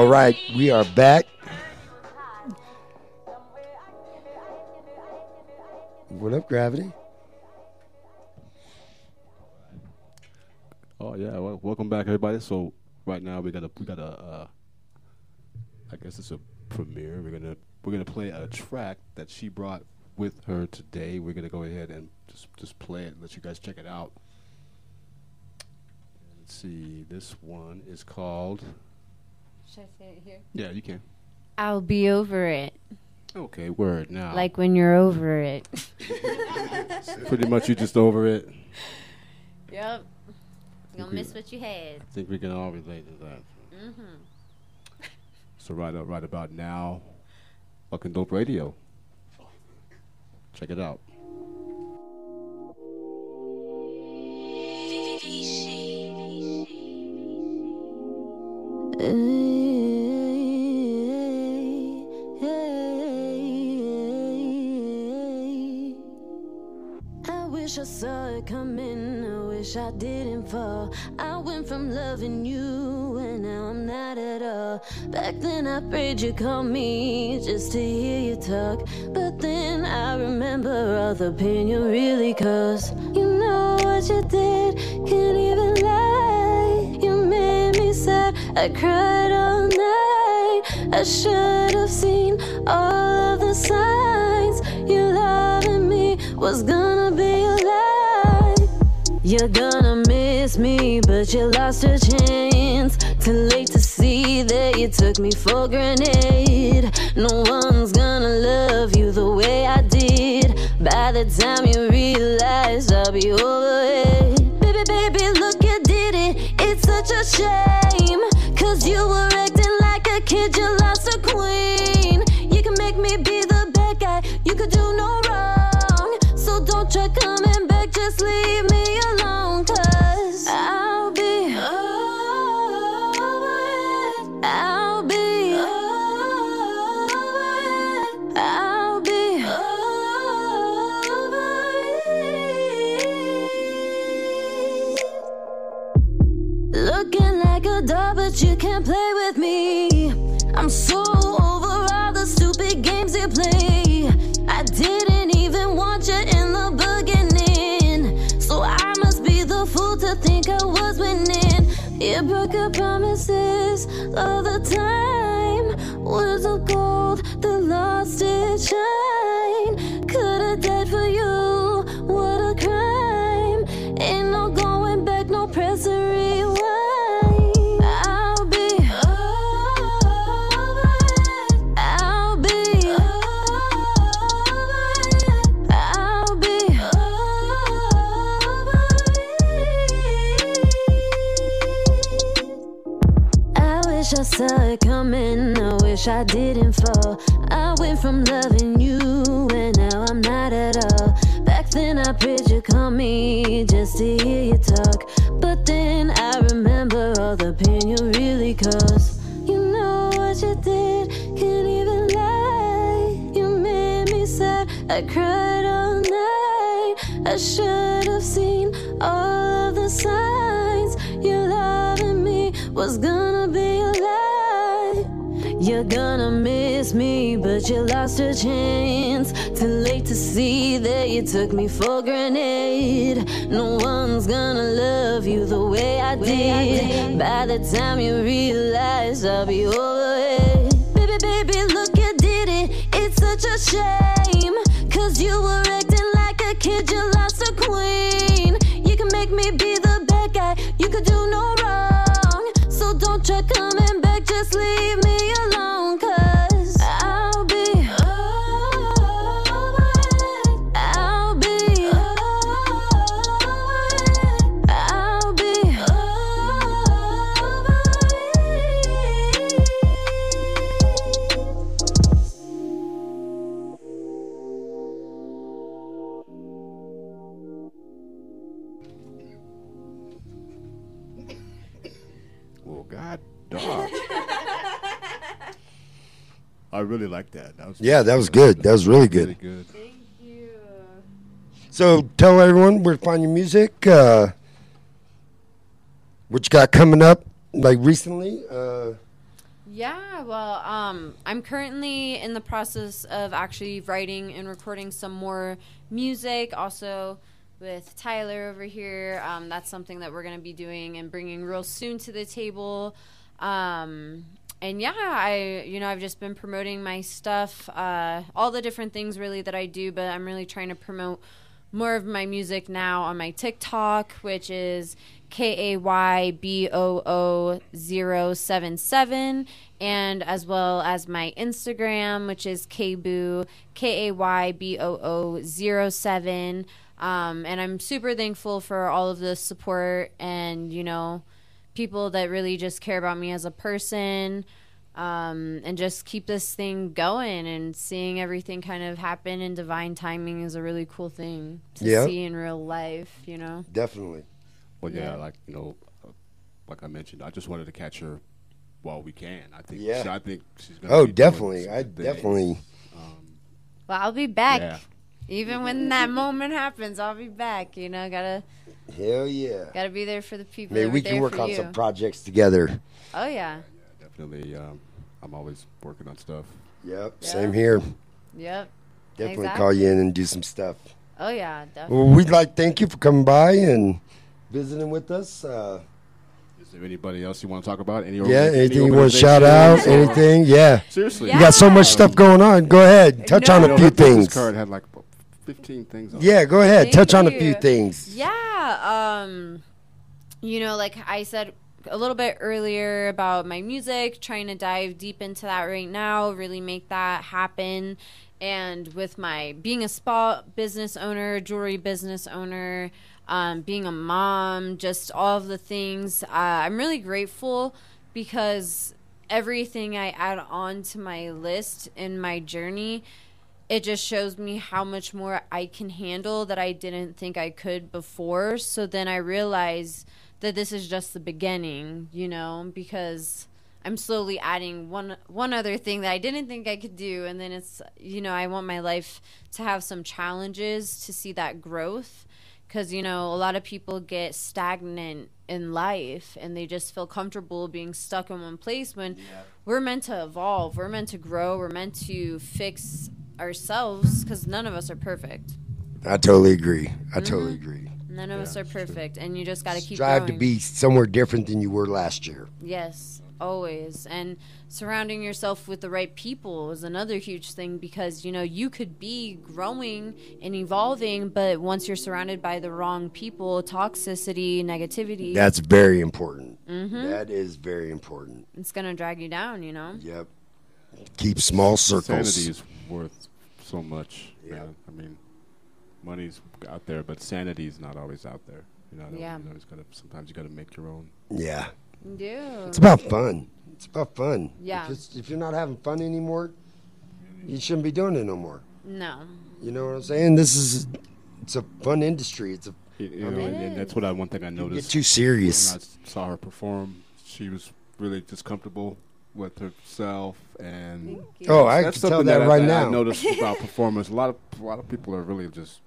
All right, we are back. What up, Gravity? Oh yeah, well, welcome back everybody. So right now we got a we got a uh, I guess it's a premiere. We're gonna we're gonna play a track that she brought with her today. We're gonna go ahead and just just play it and let you guys check it out. Let's see. This one is called. Should I say it here? Yeah, you can. I'll be over it. Okay, word now. Like when you're over it. Pretty much you just over it. Yep. You gonna miss what you had. I think we can all relate to that. Mm-hmm. So right up, right about now, fucking dope radio. Check it out. I wish I didn't fall. I went from loving you, and now I'm not at all. Back then, I prayed you'd call me just to hear you talk. But then I remember all the pain you really caused. You know what you did, can't even lie. You made me sad, I cried all night. I should have seen all of the signs. You loving me was gonna. You're gonna miss me, but you lost a chance. Too late to see that you took me for granted. No one's gonna love you the way I did. By the time you realize I'll be over it. I didn't fall. I went from loving you, and now I'm not at all. Back then I prayed you call me just to hear you talk. But then I remember all the pain you really caused. You know what you did, can't even lie. You made me sad, I cried but you lost your chance. Too late to see that you took me for granted. No one's gonna love you the way I did. By the time you realize I'll be over dog. I really like that. that was Yeah, that was good. That was really good. Really good. So tell everyone where to find your music. Uh, what you got coming up, like recently. Uh, Yeah, well, um, I'm currently in the process of actually writing and recording some more music. Also, with Tyler over here, um, that's something that we're going to be doing and bringing real soon to the table. Um, and yeah, I you know I've just been promoting my stuff, uh, all the different things really that I do, but I'm really trying to promote more of my music now on my TikTok, which is K A Y B O O 077, and as well as my Instagram, which is Kayboo, K A Y B O O 07. Um, and I'm super thankful for all of the support and, you know, people that really just care about me as a person um, and just keep this thing going and seeing everything kind of happen in divine timing is a really cool thing to Yeah. see in real life, you know? Definitely. Well, yeah, Yeah. like you know, uh, like I mentioned, I just wanted to catch her while we can. I think. Yeah. I think she's. Gonna Oh, be definitely. I good things. definitely. Well, I'll be back. Yeah. Even when that moment happens, I'll be back. You know, gotta Hell yeah. gotta be there for the people. Maybe we can work on you. some projects together. Oh yeah. Definitely. Um, I'm always working on stuff. Yep. Yeah. Same here. Yep. Definitely Exactly. call you in and do some stuff. Oh yeah, definitely. Well, we'd like thank you for coming by and visiting with us. Uh, Is there anybody else you want to talk about? Any yeah, organi- any anything you want to shout out? Anything? Yeah. Seriously. You got so much stuff going on. Go ahead. Touch on You a know, few her business things. card had like 15 things on. Yeah, go ahead. Thank Touch on a few things. Yeah. Um, you know, like I said a little bit earlier about my music, trying to dive deep into that right now, really make that happen. And with my being a spa business owner, jewelry business owner, um, being a mom, just all of the things, uh, I'm really grateful because everything I add on to my list in my journey it just shows me how much more I can handle that I didn't think I could before. So then I realize that this is just the beginning, you know, because I'm slowly adding one one other thing that I didn't think I could do. And then it's you know, I want my life to have some challenges to see that growth. Cuz you know, a lot of people get stagnant in life and they just feel comfortable being stuck in one place when we're meant to evolve, we're meant to grow, we're meant to fix ourselves because none of us are perfect. I totally agree. I Mhm. totally agree. None of us are perfect, and you just got to keep Strive growing. to be somewhere different than you were last year. Yes, always. And surrounding yourself with the right people is another huge thing because, you know, you could be growing and evolving, but once you're surrounded by the wrong people, toxicity, negativity, That's very important. Mhm. That is very important. it's going to drag you down, you know? Yep. Keep small circles. Sanity is worth so much. Yeah. I mean, money's out there, but sanity is not always out there. You know, Yeah. you know, it's gotta, sometimes you got to make your own. Yeah. Yeah. It's about fun. It's about fun. Yeah. If, it's, if you're not having fun anymore, you shouldn't be doing it no more. No. You know what I'm saying? This is it's a fun industry. It's a You, you I know, mean, and, and that's what I one thing I noticed. get noticed. too serious. When I s- saw her perform, she was really just comfortable with herself, and Oh, I that's can tell something that right I, now. noticed about performers. A lot of a lot of people are really just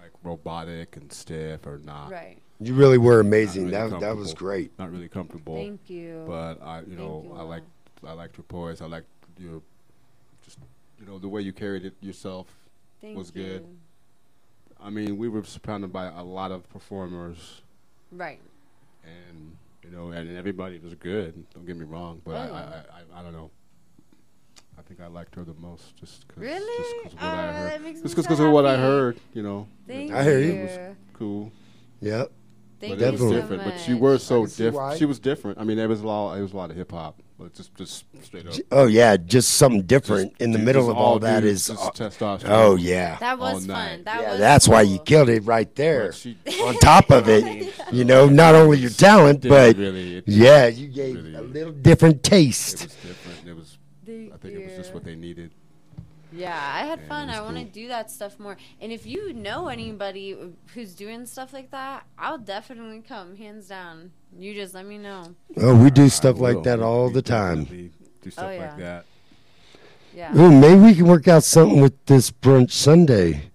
like robotic and stiff, or not. Right. You really were amazing. really that that was great. Not really comfortable. Thank you. But I, you Thank know, you I like I liked your poise. I liked your just you know the way you carried it yourself Thank was good. you. I mean, we were surrounded by a lot of performers, Right. and you know, and everybody was good. Don't get me wrong, but Oh, I. Mm. I, I, I don't know. I think I liked her the most, just cause, Really? just 'cause of what Oh, I ah, heard. makes Just me because so of what I heard, you know. Thank I hear you. It was cool. Yep. Thank but you it was so different. But she much. was so can different. She was different. I mean, there was a lot. It was a lot of hip hop, but just just straight up. Oh yeah, just something different Just- in the dude, middle of all all that dudes, is. just uh, testosterone oh yeah. That was fun. That yeah, was that's why you killed it right there. She- On top of it, you know, not only your talent, but really- it yeah, you gave really- a little different taste. It taste. was different. It was. Thank I think it was just what they needed. Yeah, I had fun. it was I want to do that stuff more. And if you know anybody who's doing stuff like that, I'll definitely come, hands down. You just let me know. Oh, we do stuff like that all We the time. Do stuff Oh, yeah. like that. Yeah. Ooh, maybe we can work out something with this brunch Sunday.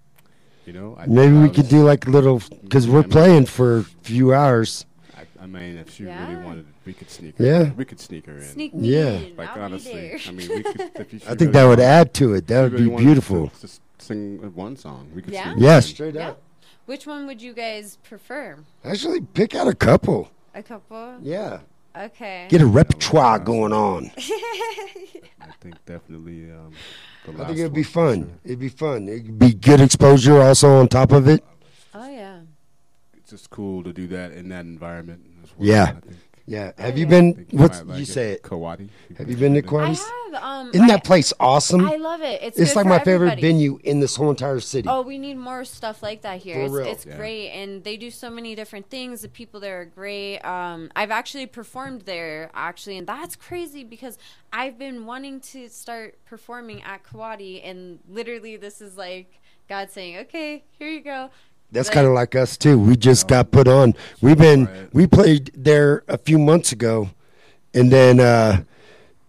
You know, I Maybe we could do like a little because we're I know. playing for a few hours. I, I mean, if she really Yeah. wanted, we could sneak. Her Yeah. we could sneak her in. Sneak me Yeah. in, Like I'll be honestly, there. I mean, we could. If you, I think that would add to it. That would be beautiful. Just sing one song. We could Yeah. sneak Yeah, straight Yeah. up. Which one would you guys prefer? Actually, pick out a couple. A couple? Yeah. Okay. Get a repertoire going on. I think definitely. Um, the I think it'd be fun. sure. It'd be fun. It'd be good exposure also on top of it. Oh yeah. It's just cool to do that in that environment. as well, Yeah. I think. Yeah. Have you been? think you What's might you like say it? Kawadi. Have you been to I have. Um, Isn't I- that place awesome? I love it. It's It's like for my favorite venue in this whole entire city. Oh, we need more stuff like that here. For it's real. it's Yeah. great, and they do so many different things. The people there are great. Um, I've actually performed there, actually, and that's crazy because I've been wanting to start performing at Kawadi, and literally, this is like God saying, "Okay, here you go." That's Like- kind of like us too. We just got put on. We've been we played there a few months ago, and then uh,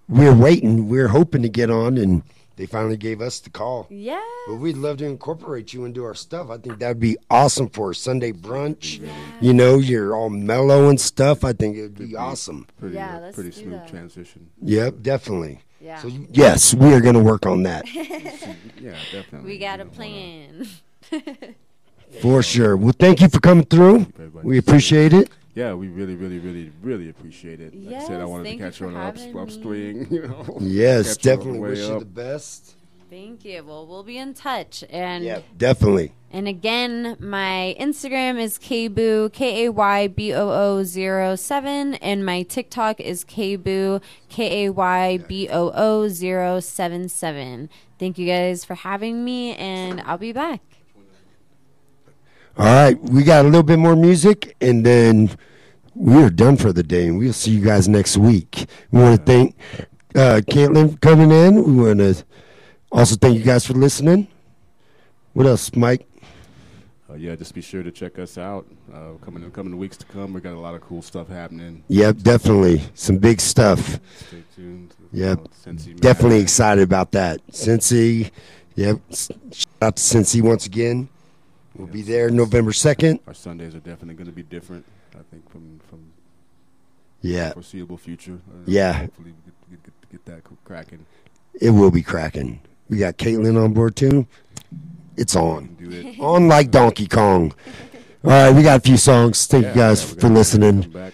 we were waiting. We were hoping to get on, and they finally gave us the call. Yeah. But we'd love to incorporate you into our stuff. I think that'd be awesome for a Sunday brunch. You know, you're all mellow and stuff. I think it'd be awesome. Pretty, Yeah, uh, let's pretty do smooth that. transition. Yep, definitely. Yeah. So yes, we are going to work on that Yeah, definitely. we got a plan. for sure. Well, thank you for coming through. We appreciate it. Yeah, we really, really, really, really appreciate it. Like I said, I wanted to catch you on an up, upswing. You know. Yes, Catch you on the definitely. way Wish you the best. Thank you. Well, we'll be in touch, and Yeah, definitely. And again, my Instagram is kboo k a y b o o zero seven, and my TikTok is kboo k a y b o o zero seven seven. Thank you guys for having me, and I'll be back. All right, we got a little bit more music, and then we are done for the day, and we'll see you guys next week. We want to thank uh, Kaylyn for coming in. We want to also thank you guys for listening. What else, Mike? Uh, yeah, just be sure to check us out. Uh, coming in coming weeks to come, we got a lot of cool stuff happening. Yep, definitely some big stuff. Stay tuned. Yep, Uh, definitely excited about that. Cincy, yep. Shout out to Cincy once again. We'll be there November second. Our Sundays are definitely going to be different. I think from from Yeah. foreseeable future. Uh, Yeah. Hopefully, we get, get, get that cracking. It will be cracking. We got Kaylyn on board too. It's on. Do it. On like Donkey Kong. All right, we got a few songs. Thank Yeah, you guys yeah, for listening. back.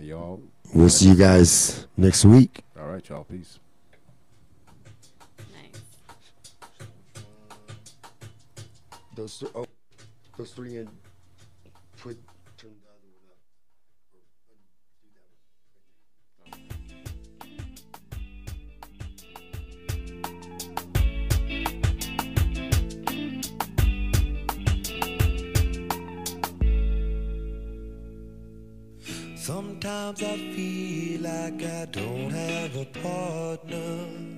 Y'all. We'll see you guys next week. All right, y'all. Peace. Those th- oh, three in. Put turn the other one up. Sometimes I feel like I don't have a partner.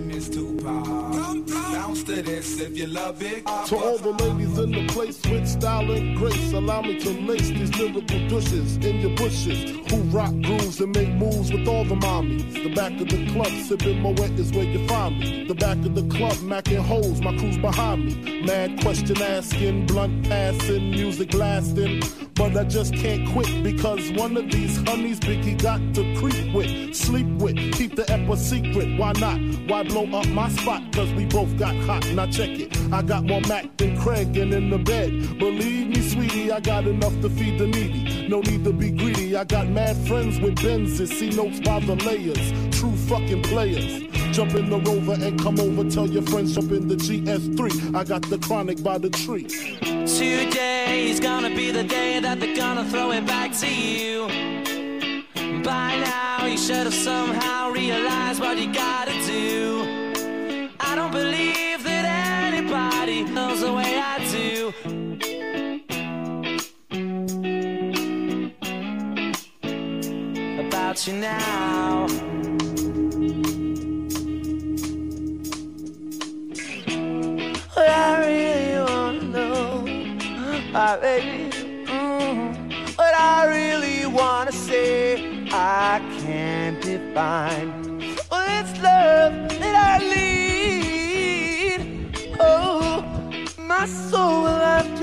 Miss Tupac. Bounce to this if you love Big To all the ladies in the place with style and grace, allow me to lace these lyrical douches in your bushes who rock grooves and make moves with all the mommies. The back of the club, sipping Moet is where you find me. The back of the club, macking holes, my crew's behind me. Mad question asking, blunt passing, music lasting. But I just can't quit because one of these honeys Biggie got to creep with, sleep with, keep the ep a secret. Why not? Why blow up my spot? Cause we both got hot. Now check it. I got more Mac than Craig and in the bed. Believe me, sweetie, I got enough to feed the needy. No need to be greedy. I got mad friends with Benzes. See notes by the layers. True fucking players. Jump in the rover and come over. Tell your friends jump in the GS3. I got the chronic by the tree. Today is gonna be the day that they're gonna throw it back to you. By now, you should have somehow realized what you gotta do. Believe that anybody knows the way I do. About you now. What I really wanna know, I really what I really wanna say. I can't define. Oh, it's love that I need. Oh, my soul will have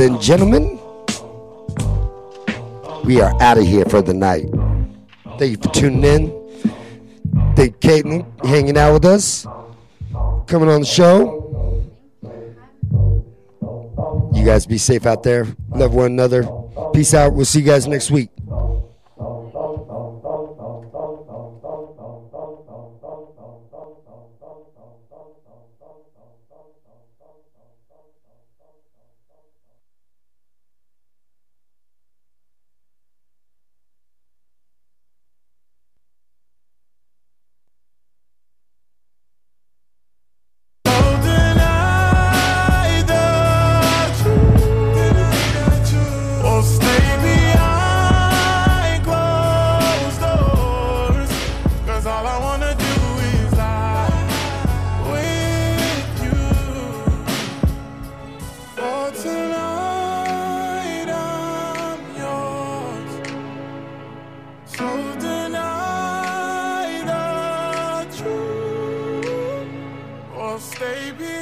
Ladies and gentlemen, we are out of here for the night. Thank you for tuning in. Thank Kaylyn hanging out with us, coming on the show. You guys be safe out there. Love one another. Peace out. We'll see you guys next week.